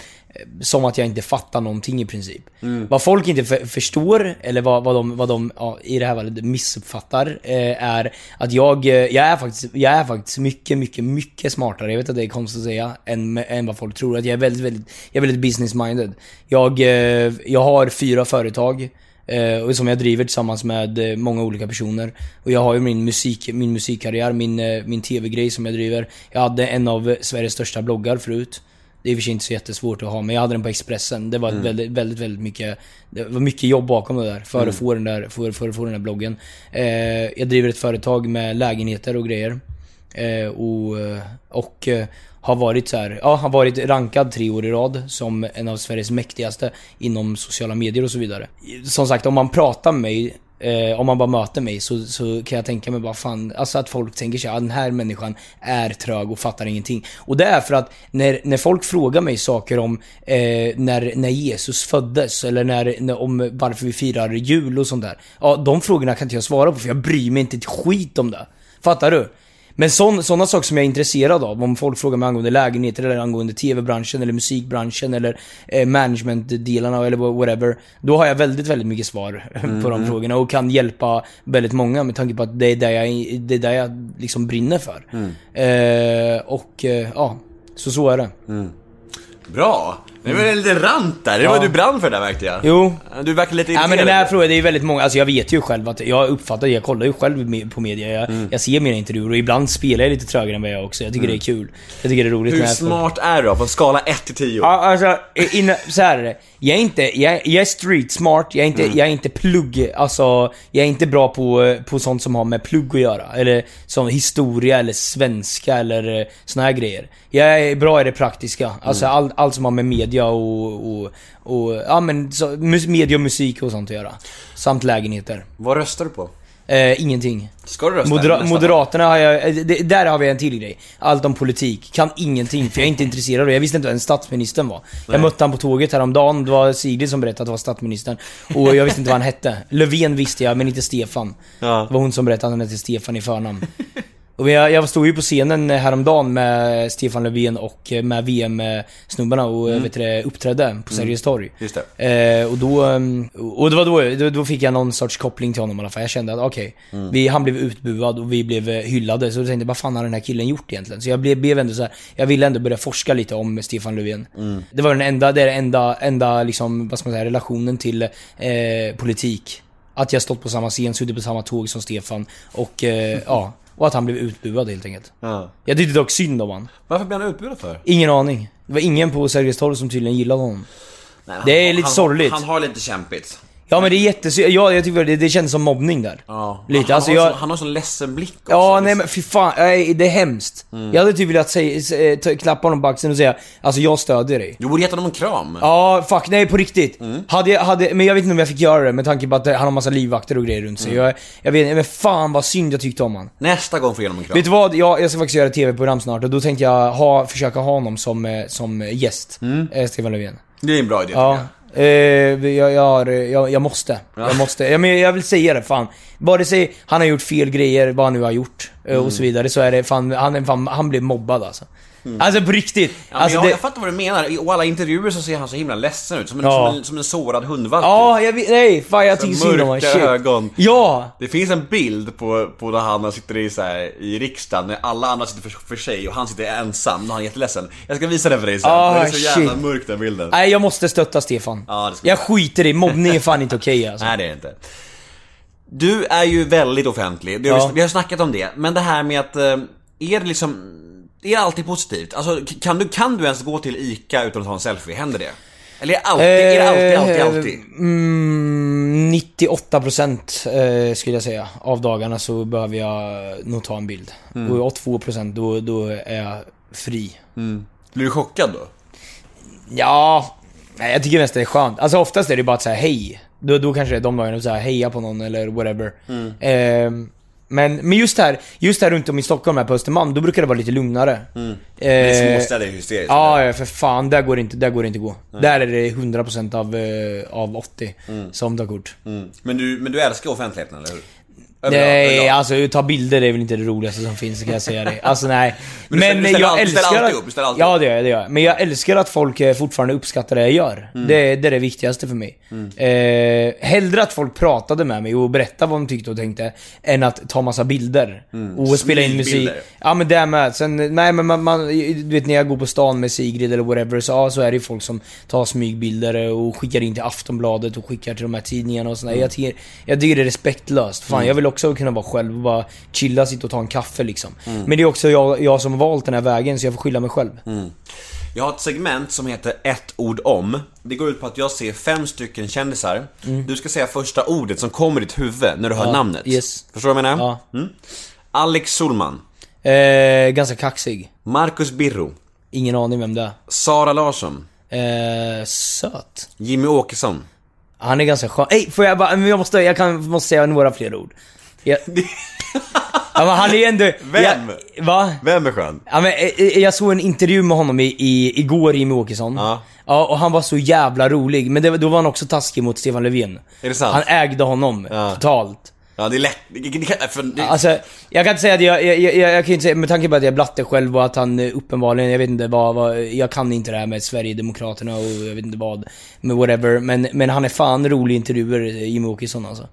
som att jag inte fattar någonting i princip. Vad folk inte för, förstår, eller vad, vad de, vad de ja, i det här fallet missuppfattar, eh, är att jag, eh, jag, är faktiskt, jag är faktiskt mycket, mycket, mycket smartare, jag vet att det är konstigt att säga, än, än vad folk tror. Att jag är väldigt, väldigt, jag är väldigt business-minded. Jag, eh, jag har fyra företag. Eh, och som jag driver tillsammans med eh, många olika personer. Och jag har ju min musik, min musikkarriär, min, eh, min TV-grej som jag driver. Jag hade en av Sveriges största bloggar förut. Det är i och för sig inte så jättesvårt att ha, men jag hade den på Expressen. Det var ett väldigt, väldigt, väldigt mycket... Det var mycket jobb bakom det där, för att få den där, för, för få den där bloggen. Jag driver ett företag med lägenheter och grejer. Eh, och, eh, och eh, har varit så här, ja, har varit rankad tre år i rad som en av Sveriges mäktigaste inom sociala medier och så vidare. Som sagt, om man pratar med mig Eh, om man bara möter mig så, så kan jag tänka mig bara fan, alltså att folk tänker sig att den här människan är trög och fattar ingenting. Och det är för att när, när folk frågar mig saker om eh, när, när Jesus föddes eller när, när, om varför vi firar jul och sånt där. Ja, de frågorna kan inte jag svara på för jag bryr mig inte ett skit om det. Fattar du? Men sådana saker som jag är intresserad av, om folk frågar mig angående lägenheter eller angående TV-branschen eller musikbranschen eller eh, management-delarna eller whatever. Då har jag väldigt, väldigt mycket svar på de frågorna och kan hjälpa väldigt många med tanke på att det är det jag, det är det jag liksom brinner för. Eh, och eh, ja, så så är det. Bra! Det var en liten rant där, det var Ja. du brann för där märkte jag. Jo. Du verkar lite Ja men irriterad. den här frågan, det är väldigt många, alltså jag vet ju själv att, jag uppfattar, jag kollar ju själv på media, jag, Mm. jag ser mina intervjuer och ibland spelar jag lite trögare än vad jag också, jag tycker det är kul. Jag tycker det är roligt Hur smart är du då? På en skala 1 till 10? Ja, alltså, in, så här är det. Jag är inte, jag, jag är street smart, jag är inte, jag är inte plugg, alltså, jag är inte bra på, på sånt som har med plugg att göra. Eller som historia eller svenska eller eh, såna här grejer. Jag är bra i det praktiska, alltså allt all som har med media och, och, och ja men, så, media och musik och sånt att göra. Samt lägenheter. Vad röstar du på? Eh, ingenting. Ska du rösta? Modera Moderaterna har jag, eh, det, där har vi en till grej. Allt om politik. Kan ingenting, för jag är inte intresserad av det. Jag visste inte vem statsministern var. Jag mötte han på tåget häromdagen, det var Sigrid som berättade att det var statsministern. Och jag visste inte vad han hette. Löfven visste jag, men inte Stefan. Ja. Det var hon som berättade att han hette Stefan i förnamn. Och jag, jag stod ju på scenen häromdagen med Stefan Löfven och med VM-snubbarna och vet du, uppträdde på Sergels torg. Just det. Eh, och då, ehm, och det var då, då, då fick jag någon sorts koppling till honom i alla fall. Jag kände att okej, vi- han blev utbuad och vi blev eh, hyllade. Så då tänkte jag, vad fan har den här killen gjort egentligen? Så jag blev, blev ändå så här, jag ville ändå börja forska lite om Stefan Löfven. Det var den enda, det är den enda, enda liksom, vad ska man säga, relationen till eh, politik. Att jag stått på samma scen, suttit på samma tåg som Stefan och eh, ja. Och att han blev utbuad helt enkelt. Ja. Jag tyckte dock synd om han. Varför blev han utbuad för? Ingen aning. Det var ingen på Sergels torg som tydligen gillade honom. Nej, Det är han- lite han, sorgligt. Han har lite kämpigt. Ja men det är jättesynd, ja, jag tycker det, det känns som mobbning där. Ja. Lite, han, alltså har jag... så, han har sån ledsen blick också. Ja, liksom. nej men fy fan, nej, det är hemskt. Jag hade typ velat säga, ta- klappa honom på axeln och säga Alltså jag stödjer dig. Du borde gett honom en kram. Ja, fuck, nej på riktigt. Hade jag, hade, men jag vet inte om jag fick göra det med tanke på att han har massa livvakter och grejer runt sig. Jag, jag vet men fan vad synd jag tyckte om han. Nästa gång får ge honom en kram. Vet du vad? Jag, jag ska faktiskt göra ett TV-program snart och då tänkte jag ha, försöka ha honom som, eh, som gäst. Eh, Stefan Löfven. Det är en bra idé Ja. Jag. Eh, jag, jag, har- jag, jag måste. Jag måste. Ja, men jag vill säga det fan. Vare sig han har gjort fel grejer, vad han nu har gjort eh, och så vidare, så är det fan, han, fan, han blev mobbad alltså. Alltså på riktigt. Ja, men alltså, jag, det, jag fattar vad du menar. I alla intervjuer så ser han så himla ledsen ut. Som en, Ja. som en, som en sårad hundvalp. Ja, jag vet, nej fan jag tycker synd om honom. mörka ögon. Ja! Det finns en bild på, på när han sitter i, så här, i riksdagen, när alla andra sitter för, för sig och han sitter ensam, när han är jätteledsen. Jag ska visa den för dig sen. Ah, den är så jävla shit. mörk den bilden. Nej jag måste stötta Stefan. Ja, det ska jag skiter i, mobbning är fan inte okej alltså. Nej det är det inte. Du är ju väldigt offentlig, vi har, Ja. vi har snackat om det. Men det här med att, eh, är det liksom, är det alltid positivt? Alltså kan du, kan du ens gå till ICA utan att ta en selfie? Händer det? Eller är det alltid, är det alltid, alltid, Eh, alltid? Mm, 98% eh, skulle jag säga av dagarna så behöver jag nog ta en bild. Mm. Och 82% då, då är jag fri. Blir du chockad då? Ja, nej, jag tycker mest det är skönt. Alltså oftast är det bara att säga hej. Då, då kanske det är de dagarna, så här, heja på någon eller whatever. Mm. Eh, men, men just här, just här runt om i Stockholm här på Östermalm, då brukar det vara lite lugnare. Eh, Mm. Men småstäder är hysteriskt. Ja, ja, för fan. Där går det inte, där går det inte gå. Där är det 100% av, eh, av 80 som tar kort. Mm. Men, du, men du älskar offentligheten, eller hur? Nej, överlag. alltså ta bilder är väl inte det roligaste som finns kan jag säga det. Alltså nej. Men ställer- du ställer jag alltid- älskar alltid att- upp, alltid Ja det gör jag, det gör jag. Men jag älskar att folk eh, fortfarande uppskattar det jag gör. Mm. Det, det är det viktigaste för mig. Eh, hellre att folk pratade med mig och berättade vad de tyckte och tänkte, än att ta massa bilder. Och spela in musik. Ja men det med. Sen, nej men man, man, du vet när jag går på stan med Sigrid eller whatever, så, ja, så är det ju folk som tar smygbilder och skickar in till Aftonbladet och skickar till de här tidningarna och sådär. Mm. Jag, tycker, jag tycker det är respektlöst. Fan, jag vill också kunna vara själv och bara chilla, sitta och ta en kaffe liksom. Mm. Men det är också jag, jag som har valt den här vägen, så jag får skylla mig själv. Jag har ett segment som heter ett ord om. Det går ut på att jag ser fem stycken kändisar. Du ska säga första ordet som kommer i ditt huvud när du hör namnet. yes. Förstår du vad jag menar? Ja. Mm. Alex Solman. Eh, ganska kaxig. Marcus Birro. Ingen aning vem det är. Sara Larsson. Eh, söt. Jimmy Åkesson. Han är ganska skön. Ey, får jag bara, jag måste, jag kan, måste säga några fler ord. Jag, ja, men han är ändå... Vem? Jag, va? Vem är skön? Ja, men, eh, eh, jag såg en intervju med honom i, i, igår, Jimmy Åkesson. Ja. Ja, och han var så jävla rolig. Men det, då var han också taskig mot Stefan Löfven. Är det sant? Han ägde honom Ja. totalt. Ja, det är lätt. Det, det, för det, Alltså, jag kan inte säga att jag, jag, jag, jag kan inte säga, med tanke på att jag är blatte själv och att han eh, uppenbarligen, jag vet inte vad, vad jag kan inte det här med Sverigedemokraterna och jag vet inte vad, med whatever. Men, men han är fan rolig i intervjuer, eh, Jimmie Åkesson alltså.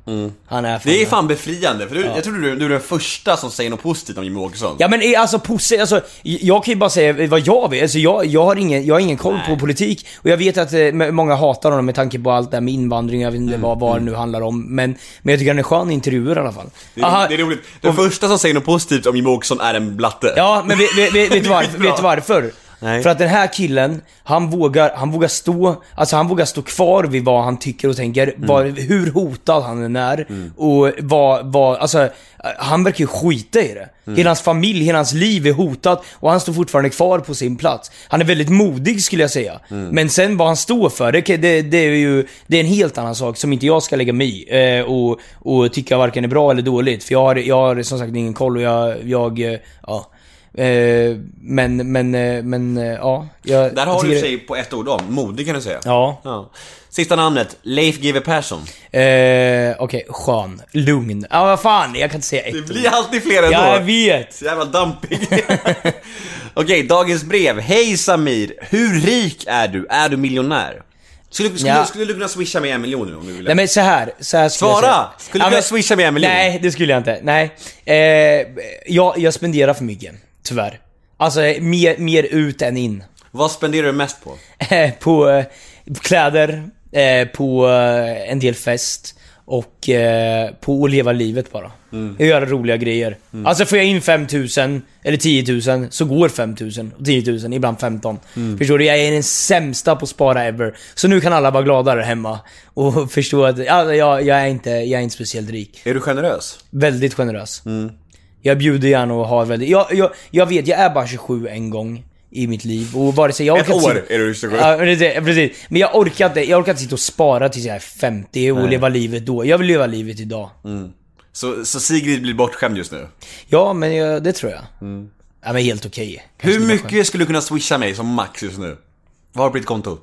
Han är fan det är fan befriande, för du, jag tror du, du är den första som säger något positivt om Jimmy Åkesson. Ja men eh, alltså positivt, alltså, jag kan ju bara säga vad jag vet. Alltså, jag, jag, har ingen, jag har ingen koll på politik. Och jag vet att eh, många hatar honom med tanke på allt det här med invandring, jag vet inte vad, vad det nu handlar om. Men, men jag tycker han är skön i intervjuer i alla fall. Det är, Aha, det är roligt. Den första som säger något positivt om Jimmy Åkesson är en blatte. Ja, men vet, du varför, Skitbra. vet du varför? Nej. För att den här killen, han vågar, han vågar stå, alltså han vågar stå kvar vid vad han tycker och tänker, Mm. vad, hur hotad han än är. Och vad, vad, alltså, han verkar ju skita i det. Mm. Hela hans familj, hela hans liv är hotat och han står fortfarande kvar på sin plats. Han är väldigt modig skulle jag säga. Mm. Men sen vad han står för, det, det, det är ju, det är en helt annan sak som inte jag ska lägga mig i. Eh, och, och tycka varken är bra eller dåligt. För jag har, jag har som sagt ingen koll och jag, jag eh, ja. Eh, men, men, eh, men, eh, ja. Jag, Där har jag du sig på ett ord om. Modig kan du säga. Ja. ja. Sista namnet, Leif GW Persson. Eh, Okej, skön. Lugn. Ja, vad fan, jag kan inte säga ett Det blir alltid fler ändå. Ja, jag vet. Så jävla dampig. Okej, dagens brev. Hej Samir, hur rik är du? Är du miljonär? Skulle, skulle, Ja. skulle du kunna swisha med en miljon nu om du ville? Nej men så här, så här skulle Svara! jag säga. Skulle du kunna men- swisha med en miljon? Nej, det skulle jag inte. Nej. Eh, jag, jag spenderar för mycket. Tyvärr. Alltså, mer, mer ut än in. Vad spenderar du mest på? Eh, på eh, kläder, eh, på eh, en del fest Och på att leva livet bara. Mm. Göra roliga grejer. Alltså får jag in 5000 eller 10 000 så går 5000 och 10 000, ibland 15. Mm. Förstår du? Jag är den sämsta på att spara ever. Så nu kan alla vara glada där hemma. Och förstå att ja, jag, jag, är inte, jag är inte speciellt rik. Är du generös? Väldigt generös. Mm. Jag bjuder gärna och har väldigt... Jag, jag, jag vet, jag är bara 27 en gång i mitt liv. Och vare sig jag Ett orkar år sitta- är du 27. Ja, precis. Men jag orkar inte, jag orkar inte sitta och spara tills jag är 50 och leva livet då. Jag vill leva livet idag. Så, så Sigrid blir bortskämd just nu? Ja, men jag, det tror jag. Ja, men helt okej. Kanske Hur mycket skulle du kunna swisha mig som max just nu? Vad har du på ditt konto?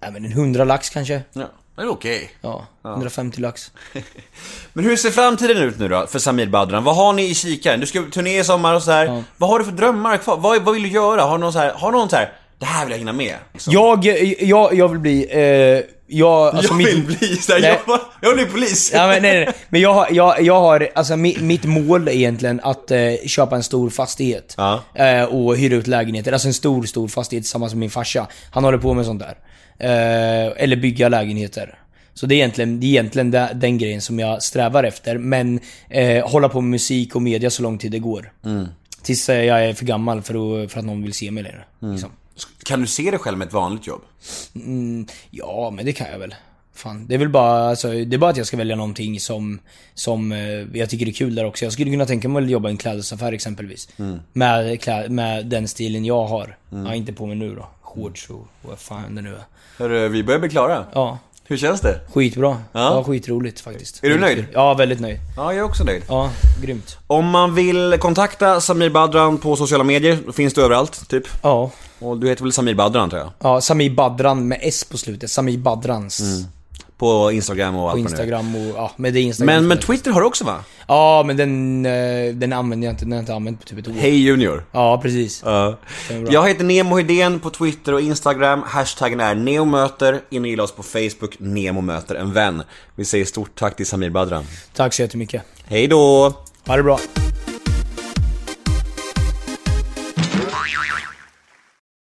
Ja, men en 100 lax kanske? Ja, det är okej. Ja, 150 lax. Men hur ser framtiden ut nu då, för Samir Badran? Vad har ni i kikaren? Du ska turné i sommar och så här. Vad har du för drömmar kvar? Vad, vad vill du göra? Har du någon så här, har någon så här, det här vill jag hinna med? Liksom. Jag, jag, jag vill bli, eh, jag, alltså jag mitt- vill bli så här, Nej. jag, jag vill bli polis! Ja, men nej, nej. Men jag har, jag, jag har alltså mi, mitt mål är egentligen att eh, köpa en stor fastighet. Ja. Eh, och hyra ut lägenheter. Alltså en stor, stor fastighet tillsammans med min farsa. Han håller på med sånt där. Eh, eller bygga lägenheter. Så det är egentligen, det är egentligen den, grejen som jag strävar efter. Men eh, hålla på med musik och media så lång tid det går. Tills eh, jag är för gammal för att, för att någon vill se mig längre. Liksom. Kan du se dig själv med ett vanligt jobb? Ja, men det kan jag väl. Fan, det är väl bara, alltså, det är bara att jag ska välja någonting som, som eh, jag tycker är kul där också. Jag skulle kunna tänka mig att jobba i en klädesaffär exempelvis. Med, klä, med den stilen jag har. Ja, inte på mig nu då. Och vad fan det nu är. Hörru, vi börjar bli klara. Ja, Hur känns det? skitbra. Ja. Ja, skitroligt faktiskt. Är du nöjd? Ja, väldigt nöjd. Ja, jag är också nöjd. Ja, grymt. Om man vill kontakta Samir Badran på sociala medier, då finns du överallt, typ. Ja. Och du heter väl Samir Badran, tror jag? Ja, Sami Badran med S på slutet. Sami Badrans. På Instagram och allt På. Instagram och, ja, med det Instagram. Men, men Twitter har du också va? Ja, men den, eh, den använder jag inte, den har jag inte använt på typ ett år. Hej Junior. Ja, precis. Ja. är bra. Jag heter Nemo Hedén på Twitter och Instagram. Hashtaggen är neomöter. In och gilla oss på Facebook, Nemo möter en vän. Vi säger stort tack till Samir Badran. Tack så jättemycket. Hej då! Ha det bra.